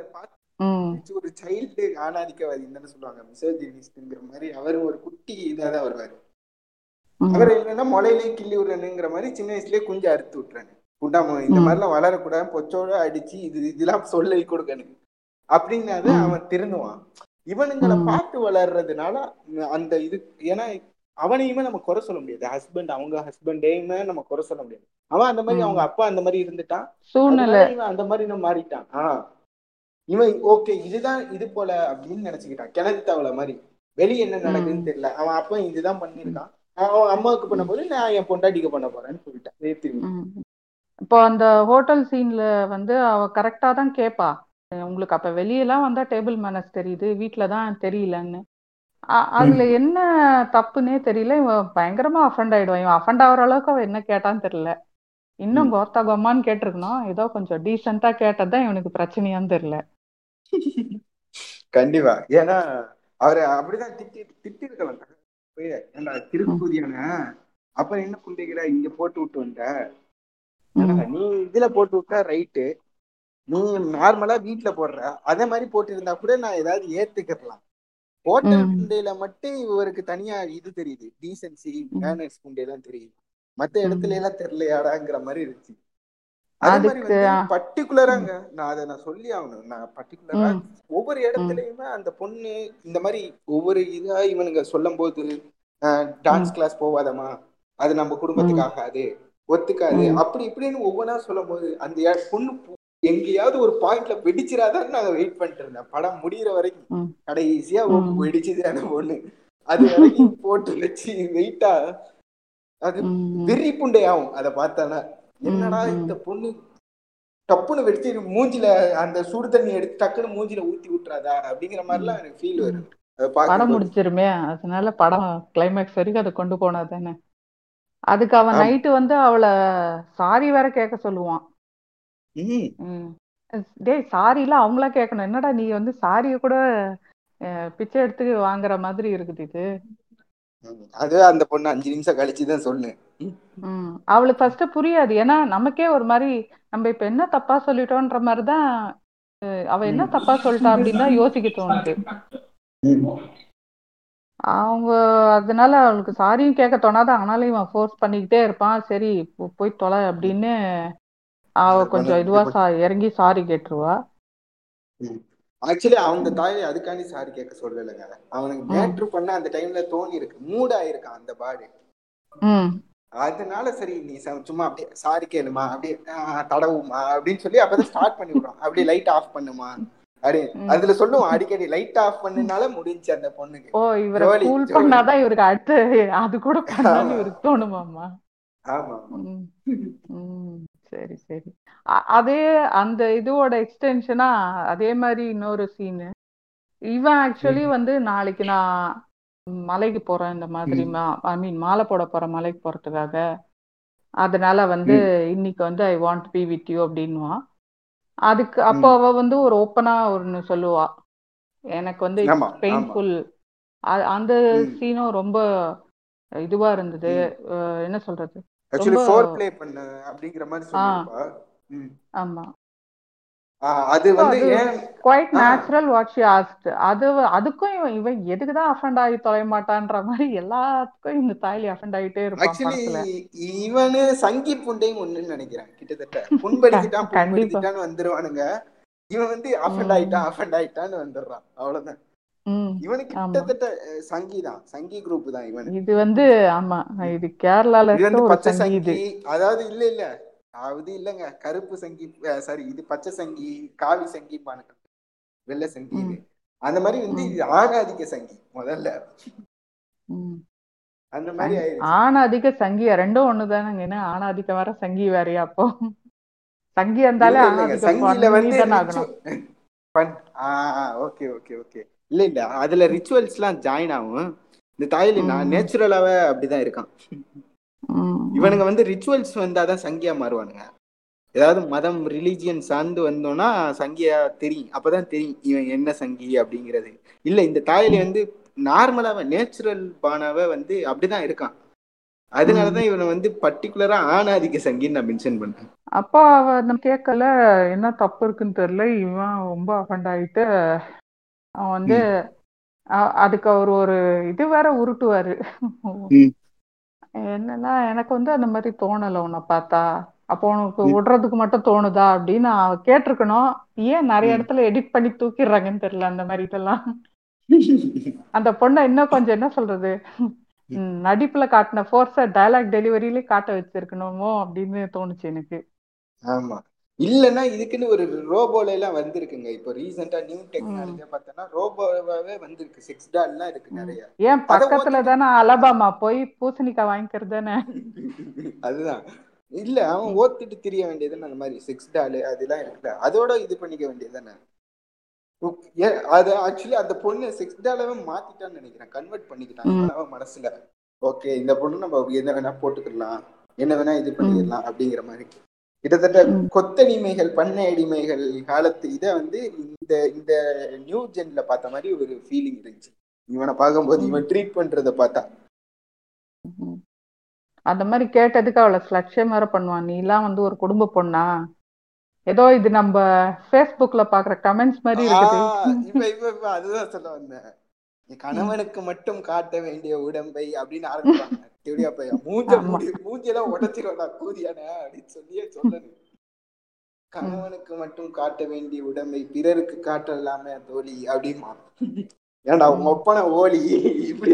ஒரு சைல்டு ஆணாதிக்கவாதி தானே சொல்லுவாங்க. மிசோஜினிஸ்ட்ங்கிற மாதிரி அவர் ஒரு குட்டி இதாக தான் வருவாரு அவர் என்னன்னா முளையிலே கிள்ளி விடுறனுங்கிற மாதிரி சின்ன வயசுலயே குஞ்சு அறுத்து விட்டுறாங்க குண்டாம இந்த மாதிரிலாம் வளரக்கூடாது பொச்சோட அடிச்சு இது இதெல்லாம் சொல்லி கொடுக்கணும். அப்படின்னாது ம். அவன் திருந்துவான். இவனுங்களை பார்த்து வளர்றதுனால அந்த இது ஏன்னா அவனையுமே நம்ம குறை சொல்ல முடியாது. ஹஸ்பண்ட் அவங்க ஹஸ்பண்டையுமே நம்ம குறை சொல்ல முடியாது. அவன் அந்த மாதிரி அவங்க அப்பா அந்த மாதிரி இருந்துட்டான். அந்த மாதிரி மாறிட்டான். ஆஹ் இவன் ஓகே இதுதான் இது போல அப்படின்னு நினைச்சுக்கிட்டான். கிணத்து தவளை மாதிரி. வெளியே என்ன நடக்குதுன்னு தெரியல. அவன் அப்பா இதுதான் பண்ணிருக்கான் அவன் அம்மாவுக்கு ம் பண்ணும்போது நான் என் பொண்டாட்டிக்கு பண்ண போறேன்னு சொல்லிட்டேன். இப்போ அந்த ஹோட்டல் சீன்ல வந்து அவ கரெக்டா தான் கேட்பா உங்களுக்கு அப்ப வெளியெல்லாம் வந்தா டேபிள் மேனர்ஸ் தெரியுது. வீட்ல தான் தெரியலன்னு. அதுல என்ன தப்புன்னே தெரியல. இவன் பயங்கரமா அஃபண்ட் ஆயிடுவான் இவன் அஃபண்ட் ஆகுற அளவுக்கு அவன் என்ன கேட்டான்னு தெரியல. இன்னும் கோத்தா கோமான்னு கேட்டிருக்கணும். ஏதோ கொஞ்சம் டீசெண்டா கேட்டதுதான் இவனுக்கு பிரச்சனையான்னு தெரியல. கண்டிப்பா. ஏன்னா அவரை அப்படிதான் திட்டி திட்டி இருக்கலாம் ம் திருப்பூதியான அப்புறம் என்ன புண்டிக்கிற இங்க போட்டு விட்டு ம். நீ இதுல போட்டு விட்டா ரைட்டு. நீ நார்மலா வீட்ல போடுற. அதே மாதிரி போட்டு இருந்தா கூட நான் ஏதாவது ஏத்துக்கலாம் ஹோட்டல் புண்டையில மட்டும் இவருக்கு தனியா இது தெரியுது. டீசென்சி மேனர்ஸ் புண்டையெல்லாம் தெரியுது. மத்த இடத்துல எல்லாம் தெரியலையாடாங்கிற மாதிரி இருந்துச்சு. அதே மாதிரி பர்டிகுலராங்க நான் அதை நான் சொல்லி ஆகணும். நான் பர்டிகுலரா ஒவ்வொரு இடத்துலயுமே அந்த பொண்ணு இந்த மாதிரி ஒவ்வொரு இதா இவனுங்க சொல்லும் போது டான்ஸ் கிளாஸ் போவாதம்மா. அது நம்ம குடும்பத்துக்கு ஆகாது. ஒத்துக்காது. அப்படி இப்படின்னு ஒவ்வொன்றா சொல்லும் போது அந்த பொண்ணு எங்கேயாவது ஒரு பாயிண்ட்ல வெடிச்சிராதான்னு நான் வெயிட் பண்ணிட்டு இருந்தேன். படம் முடியிற வரைக்கும். கடைசியா. வெடிச்சது அந்த பொண்ணு. அது வரைக்கும் போட்டு வச்சு வெயிட்டா அது. வெறி புண்டை ஆகும் அதை பார்த்தானா என்னடா. இந்த பொண்ணு டப்புன்னு வெடிச்சு மூஞ்சில அந்த சுடு தண்ணி எடுத்து டக்குன்னு மூஞ்சில ஊத்தி விட்டுறாதா? அப்படிங்கிற மாதிரிலாம் எனக்கு ஃபீல் வருது படம் முடிச்சிருமே. அதனால படம் கிளைமேக்ஸ் வரைக்கும் அதை கொண்டு போனா தானே. அதுக்கு அவன். நைட்டு வந்து அவளை சாரி வேற கேட்க சொல்லுவான். டேய் சாரிலாம் அவங்களா கேட்கணும். என்னடா நீ வந்து சாரிய கூட பிச்சை எடுத்து வாங்குற மாதிரி இருக்குது இது. அது அந்த பொண்ணு அஞ்சு நிமிஷம் கழிச்சு தான் சொல்லு. அவளுக்கு ஃபர்ஸ்ட் புரியாது. ஏன்னா நமக்கே ஒரு மாதிரி நம்ம இப்ப என்ன தப்பா சொல்லிட்டோன்ற மாதிரி தான் அஹ், அவ என்ன தப்பா சொல்லிட்டா அப்படின்னு யோசிக்க தோணுது. அவங்க அதனால அவளுக்கு சாரியும் கேட்க தோணாது. ஆனாலும் இவன் ஃபோர்ஸ் பண்ணிக்கிட்டே இருப்பான். சரி போய் தொலை அப்படின்னு அவ கொஞ்சம் இதுவா இறங்கி சாரி கேட்டுருவா. ஆக்சுவலி அவங்க தாய் அதுக்காண்டி சாரி கேட்க சொல்லலைங்க. அவனுக்கு மேட்ரு பண்ண அந்த டைம்ல தோணி இருக்கு. மூட் ஆயிருக்கான் அந்த பாடி? அதனால சரி நீ சும்மா அப்படியே சாரி கேளுமா அப்படியே தடவுமா அப்படின்னு சொல்லி அப்பதான் ஸ்டார்ட் பண்ணி விடுறான். அப்படியே லைட் ஆஃப் பண்ணுமா? அப்படி. அதுல சொல்லுவான் அடிக்கடி லைட் ஆஃப் பண்ணுனால முடிஞ்சு அந்த பொண்ணுக்கு. ஓ இவரை கூல். பண்ணாதான் இவருக்கு அடுத்து அது கூட பண்ணான்னு ஆமா. இவருக்கு தோணுமாமா ஆமா சரி சரி. அதே அந்த இதோட எக்ஸ்டென்ஷனா அதே மாதிரி இன்னொரு சீனு இவன் ஆக்சுவலி வந்து நாளைக்கு நான் மலைக்கு போறேன் இந்த மாதிரி ஐ மீன் மாலை போட போறேன் மலைக்கு போறதுக்காக. அதனால வந்து இன்னைக்கு வந்து I want be with you அப்படின்னுவான். அதுக்கு அப்போ அவ வந்து ஒரு ஓப்பனா ஒன்னு சொல்லுவா. எனக்கு வந்து பெயின்ஃபுல் அந்த. சீனும் ரொம்ப இதுவா இருந்தது. என்ன சொல்றது? ஆக்சுவலி ஃபோர் ப்ளே பண்ண அப்படிங்கிற மாதிரி சொல்லிருப்பா. ஆமா. அது வந்து quite. Natural what she asked அது அதுக்கும் இவன் இவன் எதுக்கு தான் அஃபண்ட் ஆகி தொலைய மாட்டான்ற மாதிரி எல்லாத்துக்கும் இந்த தாய்லி அஃபண்ட் ஆகிட்டே இருப்பான் இவனு சங்கி புண்டையும் ஒண்ணுன்னு நினைக்கிறேன் கிட்டத்தட்ட. புண்படுத்திட்டான் கண்டிப்பா. புண்படுத்திட்டான்னு வந்துருவானுங்க. இவன் வந்து அஃபண்ட். ஆயிட்டான் அஃபண்ட் ஆயிட்டான்னு வந்துடுறான். அவ்வளவுதான். ஆமா. கிட்டத்தட்ட சங்கி தான். சங்கி குரூப் தான் இவனு. இது வந்து ஆமா இது கேரளால இது வந்து பச்சை சங்கி அதாவது இல்ல இல்ல. அது இல்லங்க கருப்பு சங்கி சாரி இது பச்சை சங்கி காவி சங்கி பானுங்க வெள்ளை சங்கி இது. அந்த மாதிரி வந்து. இது ஆணாதிக்க சங்கி முதல்ல. அந்த மாதிரி ஆணாதிக்க சங்கியா? ரெண்டும் ஒண்ணுதானங்க என்ன ஆணாதிக்க வர சங்கி வேறையா அப்போ? சங்கி இருந்தாலே சங்கில வந்து ஓகே ஓகே ஓகே. இல்ல இல்ல. அதுல ரிச்சுவல்ஸ் எல்லாம் ஜாயின் ஆகும். இந்த தாயில நான். நேச்சுரலாவே அப்படிதான் இருக்கான். இவனுங்க வந்து ரிச்சுவல்ஸ் வந்தாதான் சங்கியா மாறுவானுங்க. ஏதாவது மதம் ரிலீஜியன் சார்ந்து வந்தோம்னா சங்கியா தெரியும். அப்பதான் தெரியும் இவன் என்ன சங்கி அப்படிங்கிறது. இல்ல இந்த தாயில வந்து நார்மலாவே நேச்சுரல் பானாவே வந்து அப்படிதான் இருக்கான். அதனாலதான் இவனை வந்து பர்டிகுலரா ஆணாதிக்க சங்கின்னு நான் மென்ஷன் பண்றேன். அப்போ அவ நம்ம கேட்கல என்ன தப்பு இருக்குன்னு தெரியல. இவன் ரொம்ப அஃபண்ட் ஆயிட்டு அவன் வந்து அதுக்கு அவர் ஒரு இது வேற உருட்டுவாரு. என்னன்னா எனக்கு வந்து அந்த மாதிரி தோணல உன்னை பார்த்தா. அப்போ உனக்கு. விடுறதுக்கு மட்டும் தோணுதா அப்படின்னு கேட்டிருக்கணும். ஏன் நிறைய. இடத்துல எடிட் பண்ணி தூக்கிடுறாங்கன்னு தெரியல அந்த மாதிரி இதெல்லாம். அந்த பொண்ணை இன்னும் கொஞ்சம் என்ன சொல்றது? நடிப்புல காட்டின ஃபோர்ஸ டயலாக் டெலிவரியிலே காட்ட வச்சிருக்கணுமோ அப்படின்னு தோணுச்சு எனக்கு. ஆமா. இல்லன்னா இதுக்குன்னு ஒரு ரோபோல எல்லாம் வந்திருக்குங்க. இப்போ ரீசெண்டா நியூ டெக்னாலஜியா பார்த்தோம்னா ரோபோவாவே வந்திருக்கு. சிக்ஸ் டால்லாம் இருக்கு நிறைய. ஏன் பக்கத்துல தானே அலபாமா போய் பூசணிக்காய் வாங்கிக்கிறது தானே அதுதான். இல்ல அவன் ஓத்திட்டு திரிய வேண்டியதுன்னு அந்த மாதிரி சிக்ஸ் டால் அதெல்லாம் இருக்குல்ல. அதோட இது பண்ணிக்க வேண்டியதுதானே அது ஆக்சுவலி அந்த பொண்ணு சிக்ஸ் டாலவே மாத்திட்டான்னு நினைக்கிறேன். கன்வெர்ட் பண்ணிக்கிட்டான் மனசுல. ஓகே இந்த பொண்ணு நம்ம என்ன வேணா போட்டுக்கலாம் என்ன வேணா இது பண்ணிடலாம் அப்படிங்கிற மாதிரி. கிட்டத்தட்ட. கொத்தடிமைகள் பண்ணை அடிமைகள் காலத்து இதை வந்து இந்த இந்த நியூ ஜென்ல பார்த்த மாதிரி ஒரு ஃபீலிங் இருந்துச்சு. இவனை பார்க்கும்போது இவன் ட்ரீட் பண்றத பார்த்தா. அந்த மாதிரி கேட்டதுக்கு அவளை ஸ்லட்சியம் வேற பண்ணுவான் நீ எல்லாம் வந்து ஒரு குடும்ப பொண்ணா? ஏதோ இது நம்ம Facebookல பாக்குற கமெண்ட்ஸ் மாதிரி இருக்குது. அதுதான் சொல்ல வந்தேன். கணவனுக்கு மட்டும் காட்ட வேண்டிய உடம்பை அப்படின்னு ஆரம்பிப்பாங்க. எப்படியா பையன் மூஞ்ச மூஞ்செல்லாம் உடச்சிருவா கூதியான அப்படின்னு சொல்லியே சொல்லணும் கணவனுக்கு மட்டும் காட்ட வேண்டிய உடம்பை பிறருக்கு காட்டலாமே தோழி அப்படிமா ஏன்டா உங்க ஒப்பனை ஓலி இப்படி.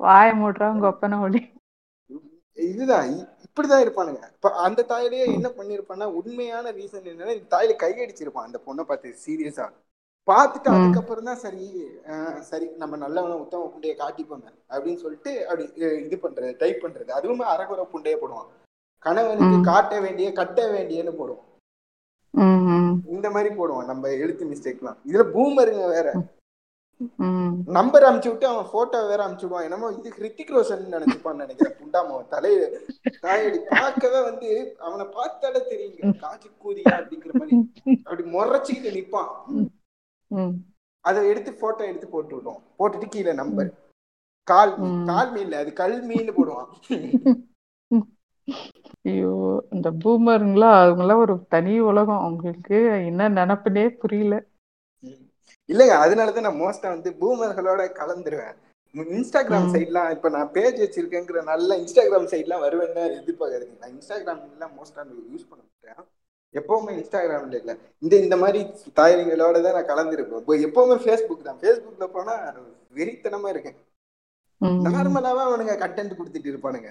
வாய மூடுறா உங்க ஒப்பனை ஒளி இதுதான் இப்படிதான் இருப்பானுங்க. இப்ப அந்த தாயிலேயே என்ன பண்ணிருப்பான்னா உண்மையான ரீசன் என்னன்னா தாயில கையடிச்சிருப்பான் அந்த பொண்ணை பார்த்து சீரியஸா பார்த்துட்டு. அதுக்கப்புறம் தான் சரி சரி நம்ம நல்லவன உத்தம புண்டைய காட்டிப்போங்க அப்படின்னு சொல்லிட்டு அப்படி இது பண்றது டைப் பண்றது. அதுவுமே அரகுர புண்டைய போடுவான். கணவனுக்கு. காட்ட வேண்டிய கட்ட வேண்டியன்னு போடுவான். ம், ம், இந்த மாதிரி போடுவான் நம்ம எழுத்து மிஸ்டேக்லாம் இதுல பூமருங்க வேற. நம்பர் அமுச்சு விட்டு அவன் போட்டோ வேற அமுச்சு விடுவான். என்னமோ இது ஹிருத்திக் ரோஷன் நினைச்சுப்பான்னு நினைக்கிறேன் புண்டாம தலைய தாயடி பார்க்கவே வந்து அவனை பார்த்தாலே தெரியுங்க காட்சி கூதியா அப்படிங்கிற மாதிரி. அப்படி முறைச்சிக்கிட்டு நிப்பான். அதை எடுத்து போட்டோ எடுத்து போட்டு விடுவோம் போட்டுட்டு கீழே நம்பர் கால். கால் மீ இல்ல அது கல் மீன்னு போடுவான். ஐயோ இந்த பூமருங்களா அவங்களாம் ஒரு தனி உலகம். அவங்களுக்கு என்ன நினப்புனே புரியல. இல்லைங்க அதனாலதான் நான் மோஸ்டா வந்து பூமர்களோட கலந்துருவேன். இன்ஸ்டாகிராம். சைட்லாம் இப்ப நான் பேஜ் வச்சிருக்கேங்கிற நல்ல இன்ஸ்டாகிராம் சைட்லாம் வருவேன்னு எதிர்பார்க்கறதுங்க நான் இன்ஸ்டாகிராம் எல்லாம் மோஸ்டா யூஸ் பண்ண மாட்டேன். எப்பவுமே இன்ஸ்டாகிராம்ல இல்ல. இந்த இந்த மாதிரி தாயரிங்களோட தான் நான் கலந்துருப்பேன். இப்போ எப்பவுமே ஃபேஸ்புக் தான். ஃபேஸ்புக்ல போனா வெறித்தனமா இருக்கேன். நார்மலாவே அவனுங்க கண்டென்ட் கொடுத்துட்டு இருப்பானுங்க.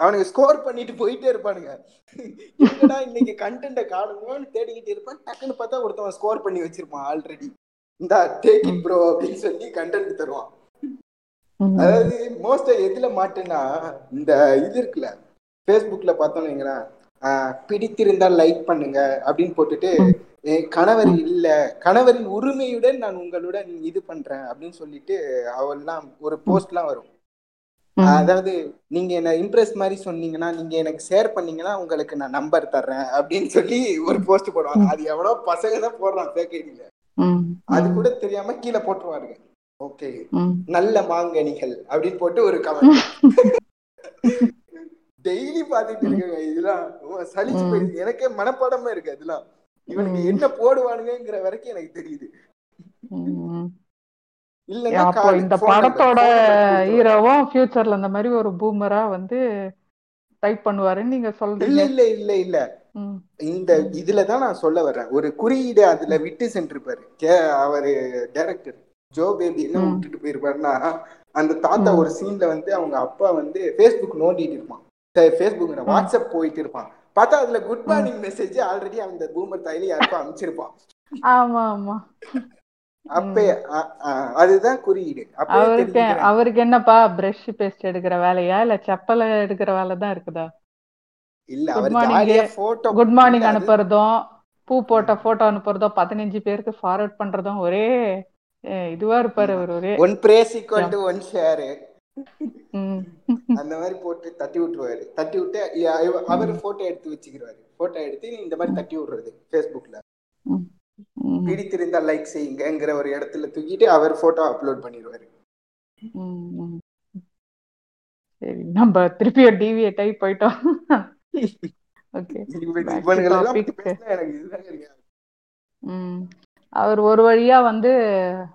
அவனுங்க ஸ்கோர் பண்ணிட்டு போயிட்டே இருப்பானுங்க. என்னடா இன்னைக்கு கண்டென்ட்டை காணுமோன்னு தேடிக்கிட்டு இருப்பான். டக்குன்னு பார்த்தா ஒருத்தவன் ஸ்கோர் பண்ணி வச்சிருப்பான் ஆல்ரெடி இந்த டேக் இட் ப்ரோ அப்படின்னு சொல்லி கண்டென்ட் தருவான். அதாவது மோஸ்டா எதுல மாட்டுன்னா இந்த இது இருக்குல்ல ஃபேஸ்புக்ல பார்த்தோம்னு வைங்களேன் பிடித்திருந்தால் லைக் பண்ணுங்க அப்படின்னு போட்டுட்டு கணவர் இல்ல கணவரின் உரிமையுடன் நான் உங்களுடன் இது பண்றேன் அப்படின்னு சொல்லிட்டு அவெல்லாம் ஒரு போஸ்ட்லாம் வரும். ம். அதாவது நீங்க என்ன இம்ப்ரெஸ் மாதிரி சொன்னீங்கன்னா நீங்க எனக்கு ஷேர் பண்ணீங்கன்னா உங்களுக்கு நான் நம்பர் தர்றேன் அப்படின்னு சொல்லி ஒரு போஸ்ட் போடுவாங்க. அது எவ்வளோ பசங்க தான் போடுறான் ம், அது கூட தெரியாம கீழே போட்டுருவாருங்க. ஓகே. நல்ல மாங்கனிகள் அப்படின்னு போட்டு ஒரு கமெண்ட் டெய்லி பாத்துட்டு இருக்கேங்க. இதெல்லாம் சலிச்சு ம். போயிடுது எனக்கே மனப்பாடமா இருக்கு அதெல்லாம். இவனுக்கு. என்ன போடுவானுங்கிற வரைக்கும் எனக்கு தெரியுது. அப்போ இந்த படத்தோட. ஹீரோவும் ஃபியூச்சர்ல இந்த மாதிரி ஒரு பூமரா வந்து டைப் பண்ணுவாருன்னு நீங்க சொல்றீங்க. இல்ல இல்ல இல்ல. இந்த இதுலதான் நான் சொல்ல வர்றேன். ஒரு குறியீடு அதுல விட்டு சென்றிருப்பாரு. கே அவரு டைரக்டர் ஜோ பேபி என்ன. விட்டுட்டு போயிருப்பாருன்னா அந்த தாத்தா. ஒரு சீன்ல வந்து அவங்க அப்பா வந்து ஃபேஸ்புக் நோண்டிட்டு இருப்பான். ஃபேஸ்புக் வாட்ஸ்அப் போயிட்டு இருப்பான். பார்த்தா அதுல குட் மார்னிங் மெசேஜ் ஆல்ரெடி அந்த பூமர் தாயில யாருக்கும் அனுப்பிச்சிருப்பான். ஆமா ஆமா. அப்பே அதுதான் குறியீடு. அவருக்கு அவருக்கு என்னப்பா பிரஷ் பேஸ்ட் எடுக்கிற வேலையா? இல்ல செப்பல எடுக்கிற வேலை தான் இருக்குதா? இல்ல morning. ஜாலியா போட்டோ குட் மார்னிங் அனுப்புறதும் பூ போட்ட போட்டோ அனுப்புறதும் பதினஞ்சு பேருக்கு ஃபார்வர்ட் பண்றதும் ஒரே இதுவா இருப்பாரு அவர் ஒரே one phrase equal to one share. அந்த மாதிரி போட்டு தட்டி விட்டுருவாரு. தட்டி விட்டு அவர் போட்டோ எடுத்து வச்சுக்கிறாரு போட்டோ எடுத்து இந்த மாதிரி தட்டி விடுறது ஃபேஸ்புக்ல ம். ம். பிடித்திருந்தா லைக் செய்யுங்கங்கிற ஒரு இடத்துல தூக்கிட்டு அவர் போட்டோ அப்லோட் பண்ணிடுவாரு. சரி நம்ம திருப்பி டிவியேட் ஆகி போயிட்டோம். ஓகே அவர் ஒரு வழியா வந்து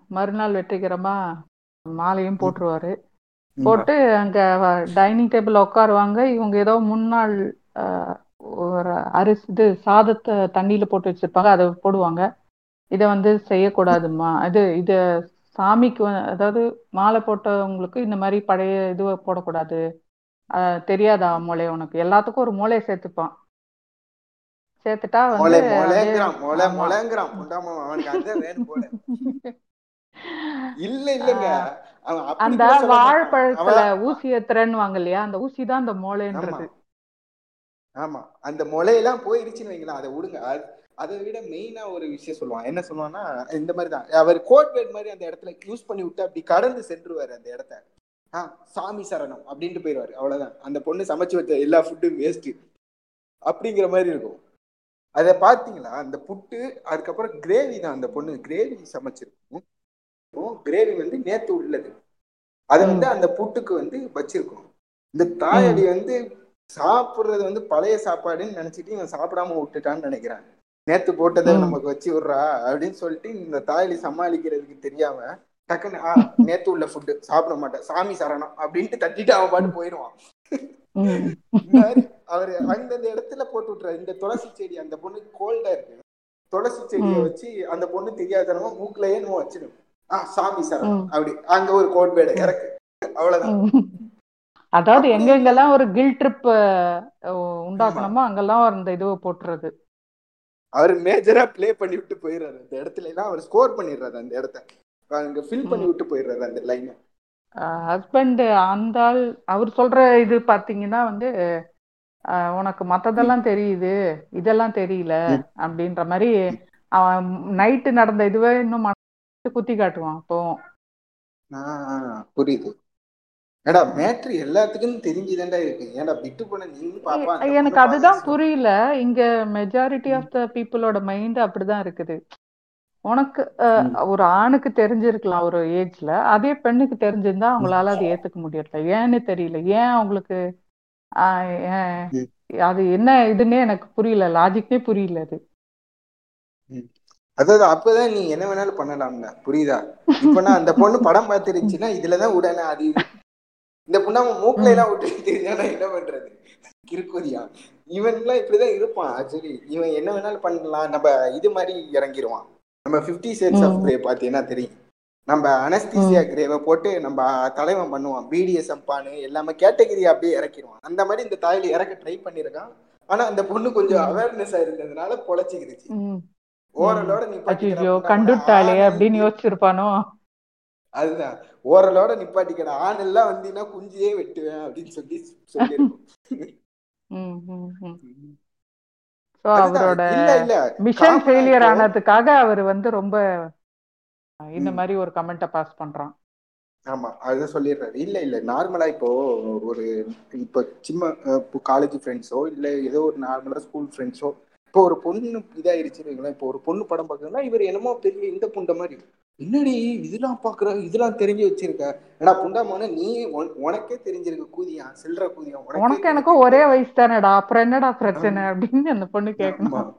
மறுநாள் வெற்றிகரமா மாலையும் போட்டுருவாரு. போட்டு அங்க டைனிங் டேபிள் உட்காருவாங்க இவங்க ஏதோ முன்னாள் ஒரு அரிசி இது சாதத்தை தண்ணியில போட்டு வச்சிருப்பாங்க. அதை போடுவாங்க. இதை வந்து செய்யக்கூடாதும்மா. இது இது சாமிக்கு அதாவது மாலை போட்டவங்களுக்கு இந்த மாதிரி பழைய இது போடக்கூடாது. தெரியாதா மூளை உனக்கு? எல்லாத்துக்கும் ஒரு மூளையை சேர்த்துப்பான். சேர்த்துட்டா வந்து இல்ல இல்லங்க. அந்த. வாழைப்பழத்துல ஊசி ஏத்துறேன்னு வாங்க இல்லையா அந்த ஊசி தான் அந்த மூளைன்றது. ஆமா. அந்த முளையெல்லாம் போயிருச்சுன்னு வைங்களேன். அதை விடுங்க. அது- விட மெயினா ஒரு விஷயம் சொல்லுவான். என்ன சொல்லுவான்னா இந்த மாதிரி தான். அவர் கோட் வேர்ட் மாதிரி அந்த இடத்துல யூஸ் பண்ணி விட்டு அப்படி கடந்து சென்றுவாரு அந்த இடத்த. ஆ சாமி சரணம் அப்படின்ட்டு போயிடுவாரு. அவ்வளவுதான். அந்த பொண்ணு சமைச்சு வச்ச எல்லா ஃபுட்டும் வேஸ்ட் அப்படிங்கிற மாதிரி இருக்கும். அதை பார்த்தீங்களா? அந்த புட்டு அதுக்கப்புறம் கிரேவி தான் அந்த பொண்ணு. கிரேவி சமைச்சிருக்கும் கிரேவி வந்து நேத்து உள்ளது. அதை வந்து அந்த புட்டுக்கு வந்து வச்சிருக்கோம். இந்த தாயடி வந்து சாப்பிடுறது வந்து பழைய சாப்பாடுன்னு நினைச்சிட்டு இவன் சாப்பிடாம விட்டுட்டான்னு நினைக்கிறேன். நேத்து போட்டதை. நமக்கு வச்சு விடுறா அப்படின்னு சொல்லிட்டு இந்த தாயடி சமாளிக்கிறதுக்கு தெரியாம டக்குன்னு ஆ நேத்து உள்ள ஃபுட்டு சாப்பிட மாட்டேன். சாமி சரணம். அப்படின்ட்டு தட்டிட்டு அவன் பாட்டு போயிடுவான். அவரு அந்தந்த இடத்துல போட்டு விட்டுறாரு. இந்த துளசி செடி அந்த பொண்ணு கோல்டா இருக்கு. துளசி செடியை. வச்சு அந்த பொண்ணு தெரியாதனமா மூக்குலயே நம்ம வச்சிடும். ஆ சாமி சரணம். அப்படி அங்க ஒரு கோட் பேட இறக்கு. அவ்வளவுதான். அதாவது அப்படி. எங்க எங்கெல்லாம் ஒரு கில் ட்ரிப் உண்டாக்கணுமோ அங்கெல்லாம் அந்த இதுவை போட்டுறது. அவர் மேஜரா ப்ளே பண்ணி விட்டு போயிடுறாரு அந்த இடத்துல எல்லாம் அவர் ஸ்கோர் பண்ணிடுறாரு அந்த இடத்த. அங்க ஃபில் பண்ணி விட்டு போயிடுறாரு அந்த லைனை ஹஸ்பண்ட் ஆள் அவர் சொல்ற இது பாத்தீங்கன்னா வந்து உனக்கு மத்ததெல்லாம் தெரியுது இதெல்லாம் தெரியல அப்படின்ற மாதிரி அவன் நைட்டு நடந்த இதுவே இன்னும் குத்தி காட்டுவான் அப்போ. ஆஹ் புரியுது. ஏடா மேட்ரு எல்லாத்துக்கும் தெரிஞ்சுதான்டா இருக்கு. ஏன்டா விட்டு போன நீங்க பாப்பா எனக்கு பொண்ணு அதுதான் புரியல. இங்க மெஜாரிட்டி ஆஃப் த பீப்புளோட மைண்ட் அப்படிதான் இருக்குது. உனக்கு. ஒரு ஆணுக்கு தெரிஞ்சிருக்கலாம் ஒரு ஏஜ்ல அதே பெண்ணுக்கு தெரிஞ்சிருந்தா அவங்களால அதை ஏத்துக்க முடியல ஏன்னு தெரியல. ஏன் அவங்களுக்கு. அது என்ன இதுன்னே எனக்கு புரியல. லாஜிக்கே புரியல அது. அதாவது அப்பதான் நீ என்ன வேணாலும் பண்ணலாம்ல புரியுதா? இப்ப அந்த பொண்ணு படம் பார்த்துருந்துச்சுன்னா இதுலதான் உடனே அது இந்த பொண்ணு அவன் மூக்குல எல்லாம் விட்டு தெரிஞ்சா நான் என்ன பண்றது? கிறுக்குதியா? இவன் எல்லாம் இப்படிதான் இருப்பான் ஆக்சுவலி இவன் என்ன வேணாலும் பண்ணலாம். நம்ம இது மாதிரி இறங்கிடுவான் நம்ம பிப்டி சேட்ஸ் ஆஃப். கிரே பார்த்தீங்கன்னா தெரியும்? நம்ம அனஸ்தீசியா கிரேவை போட்டு நம்ம தலைவன் பண்ணுவான். பிடிஎஸ் பானு எல்லாமே கேட்டகிரி அப்படியே இறக்கிடுவான் அந்த மாதிரி இந்த தாயில இறக்க ட்ரை பண்ணிருக்கான். ஆனா அந்த பொண்ணு கொஞ்சம். அவேர்னஸ் இருந்ததுனால பொழைச்சிக்கிடுச்சு. ஓரலோட அச்சோ நிப்பாட்டிக்கிற கண்டுட்டாளே அப்படின்னு யோசிச்சிருப்பானோ? அதுதான். ஓரலோட நிப்பாட்டிக்கிற ஆண் எல்லாம் வந்தீங்கன்னா குஞ்சியே வெட்டுவேன் அப்படின்னு சொல்லி சொல்லியிருக்கோம். அவரோட மிஷன் ஃபெயிலியர் ஆனதுக்காக அவர் வந்து ரொம்ப இந்த. மாதிரி ஒரு கமெண்ட்டை பாஸ் பண்றான். ஆமா அதுதான் சொல்லிடுறாரு. இல்ல இல்ல. நார்மலா இப்போ ஒரு இப்போ சின்ன காலேஜ் ஃப்ரெண்ட்ஸோ இல்ல ஏதோ ஒரு நார்மலா ஸ்கூல் ஃப்ரெண்ட்ஸோ இப்போ ஒரு பொண்ணு இதாயிருச்சுன்னு இப்போ ஒரு பொண்ணு படம் பார்க்கணும்னா இவர் என்னமோ பெரிய இந்த புண்ட மாதிரி. என்னடி இதெல்லாம் பாக்குற இதெல்லாம் தெரிஞ்சு வச்சிருக்க. ஏடா புண்டாமோன நீ உன- உனக்கே தெரிஞ்சிருக்கு கூதியா சில்லற கூதியா உனக்கே உனக்கு எனக்கும் ஒரே வயசு தானேடா. அப்புறம் என்னடா பிரச்சனை அப்படின்னு அந்த பொண்ணு கேட்கணும்.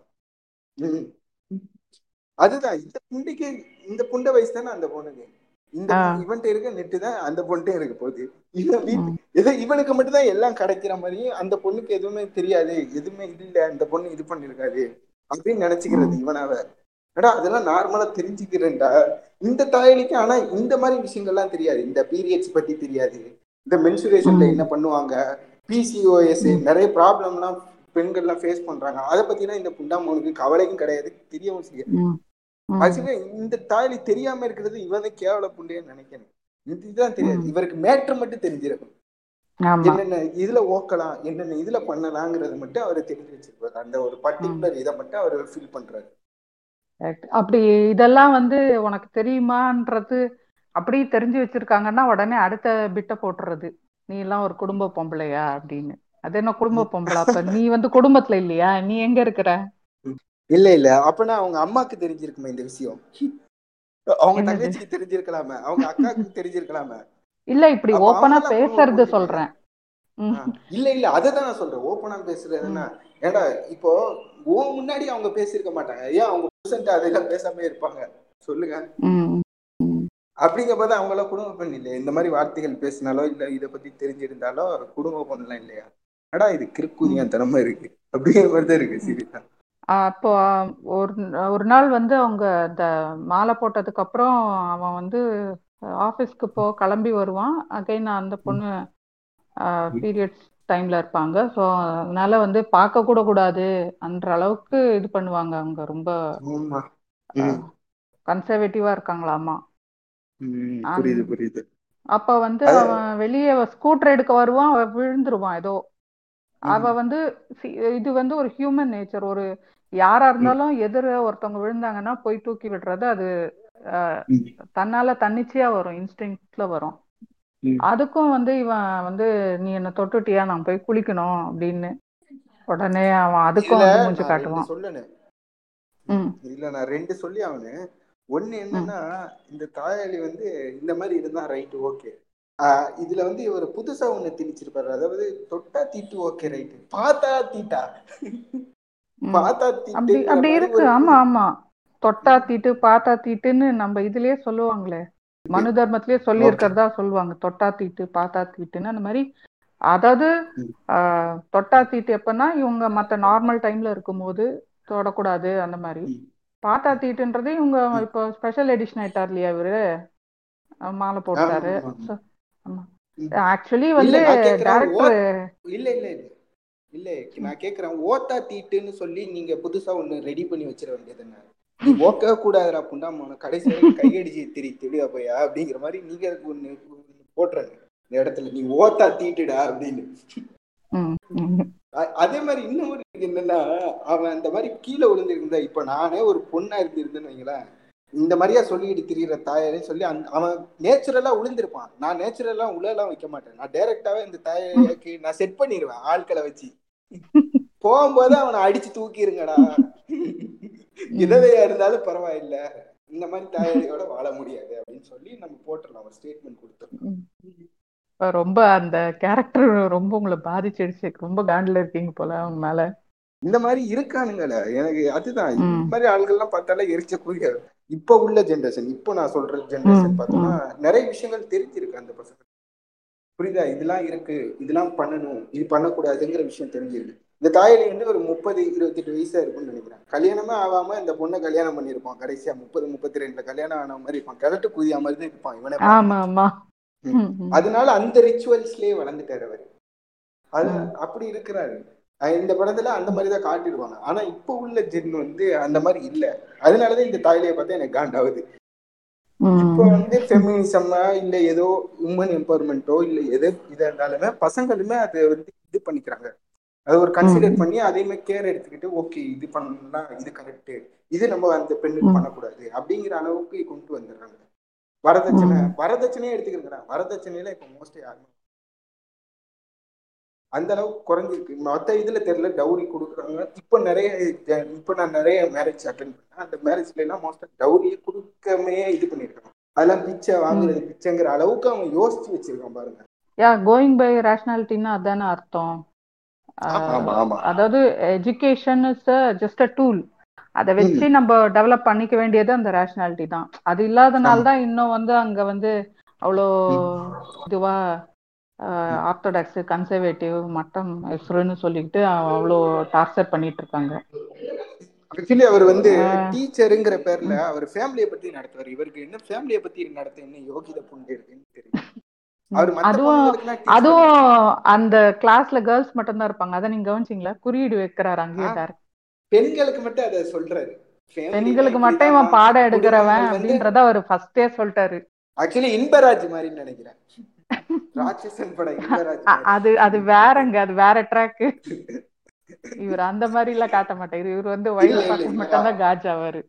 அதுதான் இந்த புண்டைக்கு இந்த புண்டை வயசு தானே அந்த பொண்ணுக்கு. இந்த இவன்ட்ட இருக்க நெட்டு தான் அந்த பொண்ணுட்டே இருக்க போகுது. இவன் வீட்டு ஏதோ இவனுக்கு மட்டும்தான் எல்லாம் கிடைக்கிற மாதிரி அந்த பொண்ணுக்கு எதுவுமே தெரியாது. எதுவுமே இல்ல. இந்த பொண்ணு இது பண்ணிருக்காது அப்படின்னு நினைச்சுக்கிறது இவனாவ ஏடா அதெல்லாம் நார்மலா தெரிஞ்சுக்கிறேன்டா. இந்த தாயலிக்கு ஆனா இந்த மாதிரி விஷயங்கள்லாம் தெரியாது. இந்த பீரியட்ஸ் பத்தி தெரியாது. இந்த மென்சுரேஷன்ல என்ன பண்ணுவாங்க? பிசிஓஎஸ் நிறைய ப்ராப்ளம்லாம் பெண்கள்லாம் ஃபேஸ் பண்றாங்க. அதை பத்தினா இந்த புண்டாமோனுக்கு கவலையும் கிடையாது. தெரியவும் செய்யாது. ஆக்சுவலி இந்த தாயலி தெரியாம இருக்கிறது இவனை கேவல புண்டையன்னு நினைக்கிறேன் இது- இதுதான் தெரியாது. இவருக்கு மேட்ரு மட்டும் தெரிஞ்சிருக்கும். என்னென்ன இதுல ஓக்கலாம் என்னென்ன இதுல பண்ணலாங்கிறது மட்டும் அவர் தெரிஞ்சு வச்சிருப்பாரு. அந்த ஒரு பர்டிகுலர் இதை மட்டும் அவர் ஃபீல் பண்றாரு. அப்படி இதெல்லாம் வந்து உனக்கு தெரியுமான்றது அப்படி தெரிஞ்சு வச்சிருக்காங்கன்னா உடனே அடுத்த பிட்ட போட்டுறது. நீ எல்லாம் ஒரு குடும்ப பொம்பளையா? அப்படின்னு. அது என்ன குடும்ப பொம்பளை அப்ப? நீ வந்து குடும்பத்துல இல்லையா? நீ எங்க இருக்கிற? இல்ல இல்ல. அப்பனா அவங்க அம்மாக்கு தெரிஞ்சிருக்குமே இந்த விஷயம். அவங்க தங்கச்சிக்கு தெரிஞ்சிருக்கலாமே. அவங்க அக்காவுக்கு தெரிஞ்சிருக்கலாமே. இல்ல இப்படி குடும்ப பேசுறது சொல்றேன். இல்ல இல்ல. அததான் நான் சொல்றேன். ஓப்பனா பேசுறதுன்னா ம். ஏன்டா இப்போ உன் முன்னாடி அவங்க பேசியிருக்க மாட்டாங்க. ஏன் அவங்க புருஷன்ட்ட அதெல்லாம் பேசாம இருப்பாங்க? சொல்லுங்க. ம். ம் அப்படிங்கும்போது அவங்க எல்லாம் குடும்ப பெண் இல்லையா இந்த மாதிரி வார்த்தைகள் பேசினாலோ இல்ல இதை பத்தி தெரிஞ்சிருந்தாலோ குடும்ப பொண்ணுலாம் இல்லையா? அடா இது கிறுக்குதியான் தனமா இருக்கு. அப்படிங்கிற மாதிரி தான் இருக்கு சீரியஸா அப்போ ஒரு ஒரு நாள் வந்து அவங்க இந்த மாலை போட்டதுக்கு அப்புறம் அவன் வந்து ஆஃபீஸ்க்கு போ கிளம்பி வருவான். அகைன் அந்த பொண்ணு பீரியட்ஸ் டைம்ல இருப்பாங்க. ஸோ அதனால வந்து பார்க்க கூட கூடாது அன்ற அளவுக்கு இது பண்ணுவாங்க அவங்க. ரொம்ப கன்சர்வேட்டிவா இருக்காங்களாமா. புரியுது புரியுது. அப்ப வந்து அவன் வெளியே ஸ்கூட்டர் எடுக்க வருவான். விழுந்துருவான். ஏதோ அவ வந்து இது வந்து ஒரு ஹியூமன் நேச்சர் ஒரு யாரா இருந்தாலும் எதிர ஒருத்தவங்க விழுந்தாங்கன்னா போய் தூக்கி விடுறது அது தன்னால தன்னிச்சையா வரும் இன்ஸ்டிங்க்ட்ல வரும். அதுக்கும் வந்து இவன் வந்து நீ என்ன தொட்டுட்டியா? நான் போய் குளிக்கணும் அப்படின்னு உடனே அவன் அதுக்கும் மூஞ்சி ரெண்டு காட்டுவான். சொல்லணும் ம். இதுல நான் ரெண்டு சொல்லி அவனு ஒண்ணு என்னன்னா இந்த தாயாளி வந்து இந்த மாதிரி இருந்தா ரைட்டு ஓகே. இதுல வந்து இவர் புதுசா ஒண்ணு திணிச்சிருப்பாரு. அதாவது தொட்டா தீட்டு ஓகே ரைட்டு. பார்த்தா தீட்டா. பார்த்தா அப்படி தீட்டுங்கிற அப்படி இருக்கு. ஆமா ஆமா. தொட்டா தீட்டு பார்த்தா தீட்டுன்னு நம்ம இதுலயே சொல்லுவாங்களே. மனு தர்மத்திலேயே சொல்லி இருக்கிறதா சொல்லுவாங்க. தொட்டா தீட்டு பார்த்தா தீட்டுன்னு அந்த மாதிரி. அதாவது தொட்டா தீட்டு எப்பன்னா இவங்க மற்ற நார்மல் டைம்ல இருக்கும்போது தொடக்கூடாது அந்த மாதிரி. பார்த்தா தீட்டுன்றது இவங்க இப்போ ஸ்பெஷல் எடிஷன் ஆயிட்டார் இல்லையா இவரு? மாலை போட்டாரு. ஆக்சுவலி வந்து டேரக்டர் இல்ல இல்ல இல்ல. இல்ல நான் கேக்குறேன் ஓத்தா தீட்டுன்னு சொல்லி நீங்க புதுசா ஒண்ணு ரெடி பண்ணி வச்சிட வேண்டியது என்ன? நீ ஓக்கவே கூடாதுடா புண்டாம கடைசி கையடிச்சு திரி திடியா போயா அப்படிங்கிற மாதிரி நீங்க ஒண்ணு போட்டுறாங்க. இந்த இடத்துல நீ ஓத்தா தீட்டுடா அப்படின்னு. அதே மாதிரி இன்னொரு இது என்னன்னா அவன் அந்த மாதிரி கீழே விழுந்திருந்தா இப்ப நானே ஒரு பொண்ணா இருந்திருந்தேன்னு வைங்களேன். இந்த மாதிரியா சொல்லிட்டு திரியிற தாயாரே சொல்லி அந் அவன் நேச்சுரலா உளுந்திருப்பான். நான் நேச்சுரலா உழலாம் வைக்க மாட்டேன். நான் டைரக்டாவே இந்த தாயாக்கு நான் செட் பண்ணிடுவேன் ஆட்களை வச்சு. போகும்போது அவனை அடிச்சு தூக்கிருங்கடா. விதவையா இருந்தாலும் பரவாயில்ல. இந்த மாதிரி தாயாரியோட வாழ முடியாது அப்படின்னு சொல்லி நம்ம போட்டுடலாம். ஒரு ஸ்டேட்மெண்ட் கொடுத்துருக்கோம் ரொம்ப அந்த கேரக்டர் ரொம்ப உங்களை பாதிச்சிடுச்சு. ரொம்ப காண்டில் இருக்கீங்க போல அவங்க மேல. இந்த மாதிரி இருக்கானுங்களே எனக்கு அதுதான். இந்த மாதிரி ஆள்கள்லாம் பார்த்தாலே எரிச்ச கூடிய இப்ப உள்ள ஜென்ரேஷன் இப்போ நான் சொல்ற ஜென்ரேஷன் பார்த்தோம்னா நிறைய விஷயங்கள் தெரிஞ்சிருக்கு அந்த பசங்க. புரியுதா? இதெல்லாம் இருக்கு. இதெல்லாம் பண்ணணும். இது பண்ணக்கூடாதுங்கிற விஷயம் தெரிஞ்சிருக்கு. இந்த தாயலி வந்து ஒரு முப்பது இருபத்தெட்டு வயசா இருக்கும்னு நினைக்கிறேன். கல்யாணமே ஆகாம இந்த பொண்ணை கல்யாணம் பண்ணியிருப்பான். கடைசியா முப்பது முப்பத்தி ரெண்டுல கல்யாணம் ஆன மாதிரி இருப்பான். கிழட்டு குதியா மாதிரி தான் இருப்பான் இவனே. அதனால அந்த ரிச்சுவல்ஸ்லயே வளர்ந்துட்டாரு அவர். அது அப்படி இருக்கிறாரு. இந்த படத்துல அந்த மாதிரி தான் காட்டிடுவாங்க. ஆனா இப்போ உள்ள ஜென் வந்து அந்த மாதிரி இல்ல. அதனாலதான் இந்த தாய்லியை பார்த்தா எனக்கு காண்டாவுது இப்போ. வந்து ஃபெமினிசமா இல்ல ஏதோ உமன் எம்பவர்மெண்ட்டோ இல்ல எது இதா இருந்தாலுமே பசங்களுமே அதை வந்து இது பண்ணிக்கிறாங்க. அது ஒரு கன்சிடர் பண்ணி அதையுமே கேர் எடுத்துக்கிட்டு ஓகே இது பண்ணலாம் இது கரெக்ட் இது நம்ம அந்த பெண்ணுக்கு. பண்ணக்கூடாது அப்படிங்கிற அளவுக்கு கொண்டு வந்துடுறாங்க. வரதட்சணை. வரதட்சணையே எடுத்துக்கிறேன் வரதட்சணையில இப்ப மோஸ்ட்லி யாருமே அந்த அளவுக்கு குறைஞ்சிருக்கு. மத்த இதுல தெரியல டவுரி கொடுக்குறாங்க. இப்ப நிறைய இப்ப நான் நிறைய மேரேஜ் அட்டன் பண்ணேன். அந்த மேரேஜ்ல எல்லாம் மோஸ்டா டவுரியே கொடுக்கமே இது பண்ணிருக்காங்க அதெல்லாம் பிச்சை வாங்குறது பிச்சைங்கிற அளவுக்கு அவன் யோசிச்சு வச்சிருக்கான் பாருங்க. யா கோயிங் பை ரேஷனாலிட்டின்னா அதானே அர்த்தம். அதாவது education is just a tool அதை வச்சு நம்ம டெவலப் பண்ணிக்க வேண்டியது அந்த ரேஷனாலிட்டி தான். அது இல்லாதனால தான் இன்னும் வந்து அங்க வந்து அவ்வளோ இதுவா ஆர்த்தடாக்ஸ் கன்சர்வேட்டிவ் மட்டம் எஸ்ருன்னு சொல்லிக்கிட்டு அவ்வளோ டார்ச்சர் பண்ணிட்டு இருக்காங்க ஆக்சுவலி அவர் வந்து டீச்சருங்கிற பேர்ல அவர் ஃபேமிலியை பத்தி நடத்துவார். இவருக்கு என்ன ஃபேமிலியை பத்தி நடத்த என்ன யோகித புண்டு இருக்குன்னு தெரியும். அதுவும் அதுவும் அந்த கிளாஸ்ல கேர்ள்ஸ் மட்டும் தான் இருப்பாங்க. அதை நீங்க கவனிச்சிங்களா? குறியீடு வைக்கிறாரு அங்கேயே பெண்களுக்கு மட்டும் அதை சொல்றாரு. பெண்களுக்கு மட்டும் இவன் பாடம் எடுக்கிறவன் அப்படின்றத அவர் ஃபர்ஸ்டே சொல்லிட்டாரு. ஆக்சுவலி இன்பராஜ் மாதிரி நினைக்கிறேன். ராட்சசன் படம் அது அது வேறங்க அது வேற ட்ராக் இவர் அந்த மாதிரி எல்லாம் காட்ட மாட்டாரு. இவர் வந்து வயல் இல்ல. மட்டும் தான் காஜ் ஆவாரு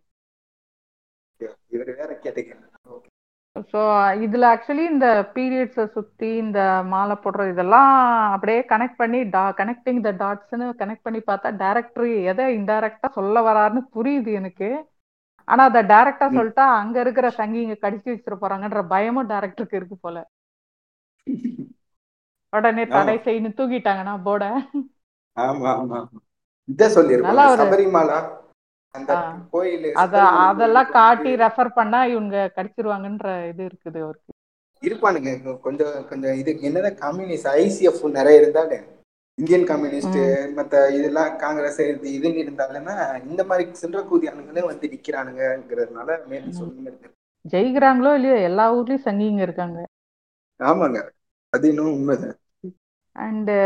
இவர் வேற கேட்டீங்க. ஸோ இதுல ஆக்சுவலி இந்த பீரியட்ஸை சுத்தி இந்த மாலை போடுறது இதெல்லாம் அப்படியே கனெக்ட் பண்ணி டா கனெக்டிங் த டாட்ஸ்னு கனெக்ட் பண்ணி பார்த்தா டேரக்டர் எதை இன்டைரக்டா சொல்ல வராருன்னு புரியுது எனக்கு. ஆனா அதை டைரக்டா. சொல்லிட்டா அங்க இருக்கிற சங்கிங்க கடிச்சு வச்சிட போறாங்கன்ற பயமும் டேரக்டருக்கு இருக்கு போல. உடனே தடை செய்யணும். தூக்கிட்டாங்கன்னா போர்டை ஆமா ஆமா இத சொல்லிருப்பாங்க சபரிமாலா அந்த ஆ. கோயில் அத அதெல்லாம் காட்டி ரெஃபர் பண்ணா இவங்க கடிச்சிருவாங்கன்ற இது இருக்குது அவருக்கு. இருப்பானுங்க. கொஞ்சம் கொஞ்சம் இது என்னதான் கம்யூனிஸ்ட் ஐசிஎஃப் நிறைய இருந்தாலே. இந்தியன் கம்யூனிஸ்ட் மத்த இதெல்லாம் காங்கிரஸ் இது இதுன்னு இருந்தாலுமே இந்த மாதிரி சின்ற கூதியானுங்களே வந்து நிக்கிறானுங்கிறதுனால மேபி சொல்லுங்க ஜெயிக்கிறாங்களோ இல்லையோ எல்லா ஊர்லயும் சங்கிங்க இருக்காங்க. ஆமாங்க. அது இன்னும் உண்மைதான். அண்டு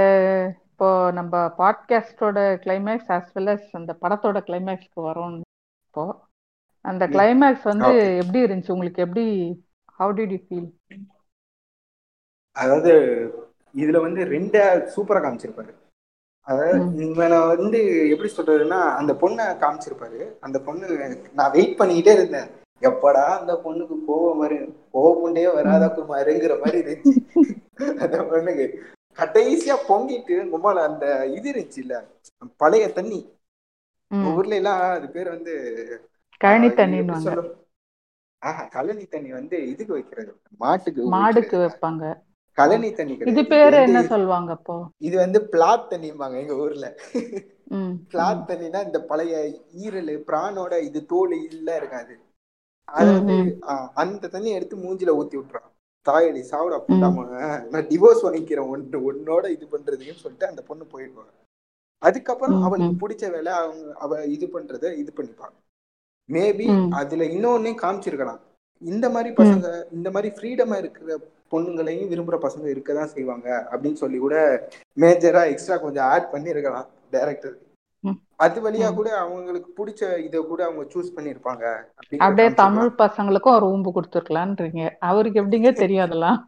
இப்போ நம்ம பாட்காஸ்டோட கிளைமேக்ஸ் as well as அந்த படத்தோட கிளைமேக்ஸ்க்கு வரோம் இப்போ. அந்த. கிளைமேக்ஸ் வந்து. எப்படி இருந்துச்சு? உங்களுக்கு எப்படி ஹவு டிட் யூ ஃபீல் அதாவது இதுல வந்து ரெண்டா சூப்பரா காமிச்சிருப்பாரு. அதாவது இவனை வந்து எப்படி சொல்றதுன்னா அந்த பொண்ணை காமிச்சிருப்பாரு. அந்த பொண்ணு நான் வெயிட் பண்ணிக்கிட்டே இருந்தேன். எப்படா அந்த பொண்ணுக்கு கோவம் வரும்? கோவம் வராத குமாருங்கிற மாதிரி இருந்துச்சு. அந்த பொண்ணுக்கு கடைசியா பொங்கிட்டு கும்மால அந்த இது இருந்துச்சு இல்ல பழைய தண்ணி. ஊர்ல எல்லாம் அது பேர் வந்து கழனி சொல்லும்? ஆஹா கழனி தண்ணி வந்து இதுக்கு வைக்கிறது. மாட்டுக்கு மாடுக்கு. வைப்பாங்க. கழனி தண்ணி இது பேரு என்ன சொல்லுவாங்க அப்போ? இது வந்து பிளாட் தண்ணிம்பாங்க எங்க ஊர்ல. ம். பிளாட் தண்ணினா இந்த பழைய ஈரல் பிரானோட இது தோல் இல்ல இருக்காது. அது வந்து அந்த தண்ணி எடுத்து மூஞ்சில ஊத்தி விட்டுறான். தாயடி சாவுடா போட்டாம நான் டிவோர்ஸ் வாங்கிக்கிறேன் ஒன்று உன்னோட இது பண்றதுன்னு சொல்லிட்டு அந்த பொண்ணு போயிடுவாங்க. அதுக்கப்புறம் அவளுக்கு. பிடிச்ச வேலை அவங்க அவ இது பண்றத இது பண்ணிப்பாங்க. மேபி. அதுல இன்னொன்னே காமிச்சிருக்கலாம். இந்த மாதிரி பசங்க இந்த மாதிரி ஃப்ரீடமா இருக்கிற பொண்ணுங்களையும் விரும்புற பசங்க இருக்க தான் செய்வாங்க அப்படின்னு சொல்லி கூட மேஜரா எக்ஸ்ட்ரா கொஞ்சம் ஆட் பண்ணியிருக்கலாம் டேரக்டர். அது வழியா. கூட அவங்களுக்கு பிடிச்ச இதை கூட அவங்க சூஸ் பண்ணியிருப்பாங்க அப்படியே தமிழ் பசங்களுக்கும் ஒரு ஊம்பு கொடுத்துருக்கலான்றீங்க அவருக்கு எப்படிங்க தெரியாதெல்லாம்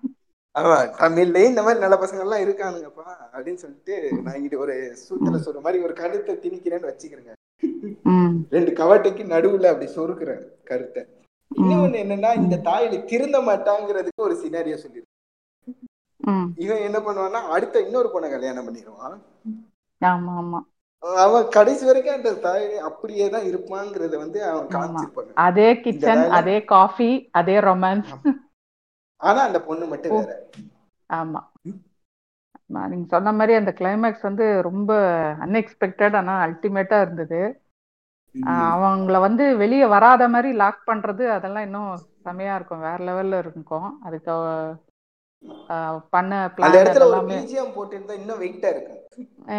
ஆமா தமிழ்லயே இந்த மாதிரி நல்ல பசங்க எல்லாம் இருக்கானுங்கப்பா அப்படின்னு சொல்லிட்டு நான் இது ஒரு சூத்துல சொல்ற மாதிரி ஒரு கருத்தை திணிக்கிறேன்னு வச்சுக்கிறேங்க. ரெண்டு கவட்டைக்கு நடுவுல அப்படி சொருக்குற கருத்தை. இன்னொன்னு என்னன்னா இந்த தாயில திருந்த மாட்டாங்கிறதுக்கு ஒரு சினாரியோ சொல்லிருக்கு இவன் என்ன பண்ணுவான்னா அடுத்த இன்னொரு பொண்ணை கல்யாணம் பண்ணிடுவான் ஆமா ஆமா. அவன் கடைசி வரைக்கும் அந்த தாய் அப்படியே தான் இருப்பாங்கிறத வந்து அவன். காமிச்சிருப்பாங்க. அதே கிச்சன் அதே காஃபி அதே ரொமான்ஸ் ஆனா அந்த பொண்ணு மட்டும் வேற. ஆமா. நீங்க சொன்ன மாதிரி அந்த கிளைமேக்ஸ் வந்து ரொம்ப அன்எக்ஸ்பெக்டட் ஆனா அல்டிமேட்டா இருந்தது. அவங்கள வந்து வெளியே வராத மாதிரி லாக் பண்றது அதெல்லாம் இன்னும் செமையா இருக்கும். வேற லெவல்ல இருக்கும். அதுக்கு பண்ண அந்த இடத்துல ஒரு பிஜிஎம் போட்டிருந்தா இன்னும் வெயிட்டா இருக்கும்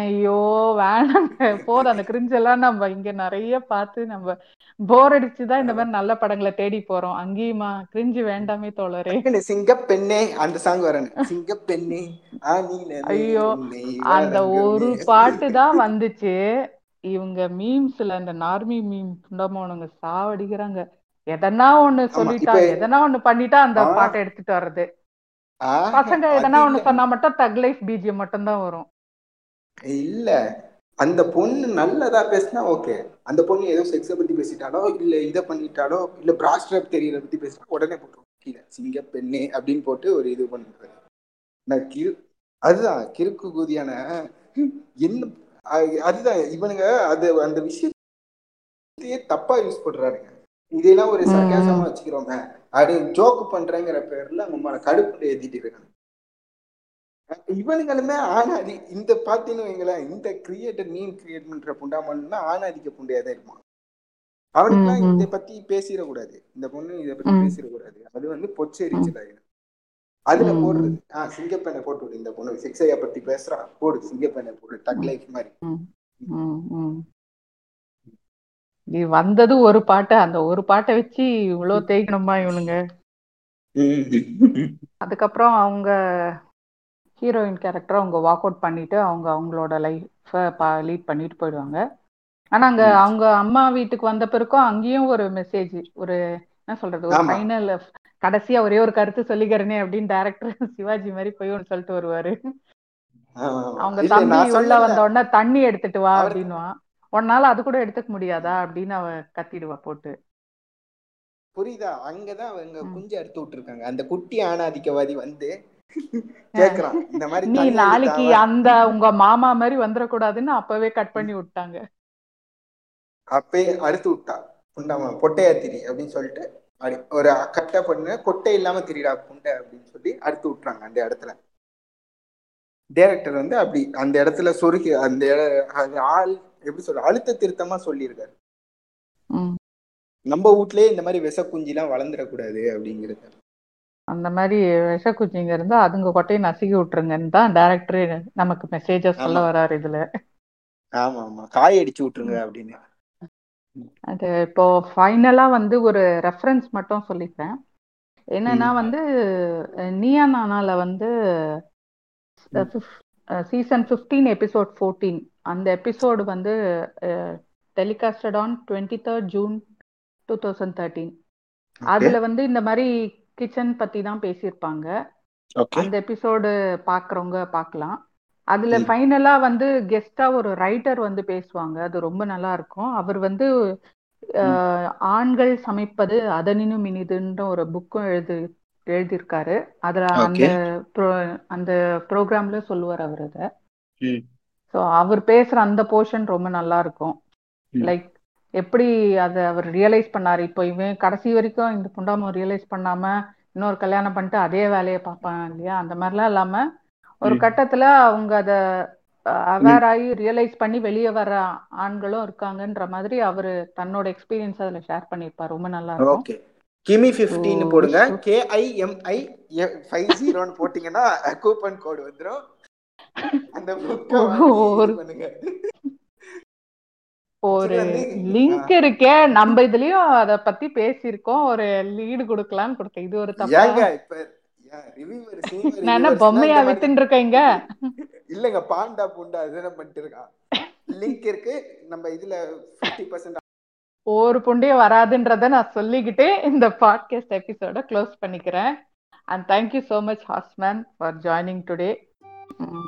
ஐயோ வேணாங்க. போதும். அந்த கிரிஞ்ச் எல்லாம் நம்ம இங்க நிறைய பார்த்து நம்ம போர் அடிச்சுதான் இந்த மாதிரி நல்ல படங்களை தேடி போறோம். அங்கேயுமா? கிரிஞ்சு வேண்டாமே தோழரே. சிங்க பெண்ணே அந்த சாங் வரணும் சிங்க பெண்ணே ஐயோ, அந்த ஒரு. பாட்டு தான் வந்துச்சு. இவங்க மீம்ஸ்ல இந்த நார்மி மீம் புண்டமோனுங்க சாவடிக்கிறாங்க. எதனா ஒண்ணு சொல்லிட்டா எதனா ஒண்ணு பண்ணிட்டா அந்த. பாட்டை எடுத்துட்டு வர்றது. பசங்க எதனா ஒண்ணு. சொன்னா மட்டும் தக் லைஃப் பிஜிஎம் மட்டும் தான் வரும். இல்ல. அந்த பொண்ணு நல்லதா பேசினா ஓகே. அந்த பொண்ணு ஏதோ செக்ஸ பத்தி பேசிட்டாலோ இல்ல இத பண்ணிட்டாலோ இல்ல பிராஸ்ட்ரப் தெரியறத பத்தி பேசினா உடனே போட்டுரும். கீழே சிங்க பெண்ணே அப்படின்னு போட்டு ஒரு இது பண்ணுறது நான் கிரு அதுதான் கிறுக்கு கூதியான என்ன அதுதான் இவனுங்க அது அந்த விஷயத்தையே தப்பா யூஸ் பண்றாருங்க இதெல்லாம் ஒரு. சர்க்காசமா வச்சுக்கிறோங்க அப்படி ஜோக்கு பண்றேங்கிற பேர்ல நம்ம கடுப்புல ஏத்திட்டு இருக்காங்க. இவனுங்களுமே ஆணாதி இந்த பாத்தீங்கன்னு வைங்களேன் இந்த கிரியேட்டர் மீன் கிரியேட் பண்ற புண்டாமன்னா ஆணாதிக்க புண்டையா தான் இருப்பான். அவனுக்குலாம் ம். இதை பத்தி பேசிடக்கூடாது. இந்த பொண்ணு இதை பத்தி ம். பேசிடக்கூடாது. அது வந்து பொச்சரிச்சல் ஆயிடும் அதுல. போடுறது ஆஹ் சிங்கப்பெண்ணை போட்டு விடு இந்த பொண்ணு. சிக்ஸையா பத்தி பேசுறா போடு சிங்கப்பெண்ணை போடு. டக் லைஃப் மாதிரி. இது வந்தது ஒரு பாட்டு அந்த ஒரு பாட்டை வச்சு இவ்வளவு தேய்க்கணுமா இவனுங்க அதுக்கப்புறம் அவங்க ஹீரோயின் கேரக்டர் அவங்க வாக் அவுட் பண்ணிட்டு அவங்க அவங்களோட லைஃபை லீட் பண்ணிட்டு போயிடுவாங்க ஆனா அங்க. அவங்க அம்மா வீட்டுக்கு வந்த பிறகும் அங்கேயும் ஒரு மெசேஜ் ஒரு என்ன சொல்றது ஒரு. ஃபைனல் கடைசியா ஒரே ஒரு கருத்து சொல்லிக்கிறேனே அப்படின்னு டேரக்டர் சிவாஜி மாதிரி போய் ஒன்று சொல்லிட்டு வருவாரு அவங்க தம்பி உள்ள. வந்த உடனே தண்ணி எடுத்துட்டு வா அப்படின்னுவான் உன்னால அது கூட எடுத்துக்க முடியாதா? அப்படின்னு அவ கத்திடுவா போட்டு. புரியுதா? அங்கதான் அவங்க. குஞ்சு அறுத்து விட்டுருக்காங்க. அந்த குட்டி ஆணாதிக்கவாதி வந்து கேக்குறான். இந்த மாதிரி நீ நாளைக்கு? அந்த உங்க மாமா மாதிரி வந்துடக்கூடாதுன்னு அப்பவே கட் பண்ணி விட்டாங்க. அப்பயே அறுத்து விட்டா. புண்டாம பொட்டையா திரி அப்படின்னு சொல்லிட்டு ஒரு கட்டை பண்ணு கொட்டை இல்லாம திரிடா புண்டை அப்படின்னு சொல்லி அறுத்து விட்டுறாங்க அந்த இடத்துல. டைரக்டர் வந்து அப்படி அந்த இடத்துல சொருகி அந்த ஆள் எப்படி சொல்ற அழுத்த திருத்தமா சொல்லியிருக்காரு. ம். நம்ம வீட்லயே இந்த மாதிரி விச குஞ்சிலாம் வளர்ந்துடக்கூடாது அப்படிங்கிறது. அந்த மாதிரி விஷக்குச்சிங்க இருந்தா அதுங்க கொட்டையை நசுக்கி விட்டுருங்கன்னு தான் டேரக்டரே நமக்கு மெசேஜா சொல்ல. வராரு இதுல. ஆமா ஆமா காய அடிச்சு விட்டுருங்க அப்படின்னு. அது இப்போ ஃபைனலா வந்து ஒரு ரெஃபரன்ஸ் மட்டும் சொல்லிக்கிறேன். என்னன்னா. வந்து நீயா நானால வந்து சீசன் 15 எபிசோட் 14 அந்த எபிசோடு வந்து telecasted on twenty third June two thousand thirteen அதுல வந்து இந்த மாதிரி கிச்சன் பத்தி தான் பேசியிருப்பாங்க. அந்த எபிசோடு பாக்குறவங்க பார்க்கலாம் அதுல. ஃபைனலா வந்து கெஸ்டா ஒரு ரைட்டர் வந்து பேசுவாங்க. அது ரொம்ப நல்லா இருக்கும். அவர் வந்து ஆண்கள் சமைப்பது அதனினும் இனிதுன்ற ஒரு புக்கும் எழுதி எழுதியிருக்காரு. அதுல அந்த அந்த ப்ரோக்ராம்ல சொல்லுவார் அவர் அதை. ஸோ அவர் பேசுற அந்த போர்ஷன் ரொம்ப நல்லா இருக்கும். லைக் எப்படி அதை அவர் ரியலைஸ் பண்ணாரு? இப்போ இவன் கடைசி வரைக்கும் இந்த புண்டாம ரியலைஸ் பண்ணாம இன்னொரு கல்யாணம் பண்ணிட்டு அதே வேலையை பார்ப்பான் இல்லையா? அந்த மாதிரிலாம் இல்லாம ஒரு. கட்டத்துல அவங்க அதை அவேர் ஆகி ரியலைஸ் பண்ணி வெளியே வர ஆண்களும் இருக்காங்கன்ற மாதிரி அவரு தன்னோட எக்ஸ்பீரியன்ஸ் அதுல ஷேர் பண்ணியிருப்பார். ரொம்ப நல்லா இருக்கும். கிமி 15 ஓ, போடுங்க. கேஐஎம்ஐ ஃபைவ் ஜீரோன்னு போட்டீங்கன்னா கூப்பன் கோடு வந்துரும். அந்த ஒரு- ஒரு லிங்க் இருக்கே நம்ம இதுலயும் அத பத்தி பேசியிருக்கோம் ஒரு லீடு கொடுக்கலாம்னு கொடுத்தேன். இது ஒரு தப்பா? ஏங்க இப்ப நான் என்ன பொம்மையா வித்துட்டு இருக்கேன் இல்லங்க பாண்டா பூண்டா இதுதானே பண்ணிட்டு இருக்கான் லிங்க் இருக்கு நம்ம இதுல 50% பர்சன்ட் ஒரு புண்டையும் வராதுன்றத நான் சொல்லிக்கிட்டு இந்த பாட்காஸ்ட் எபிசோட க்ளோஸ் பண்ணிக்கிறேன். And thank you so much Hausman for joining today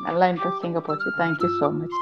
நல்லா இன்ட்ரெஸ்டிங்காக போச்சு தேங்க்யூ ஸோ மச்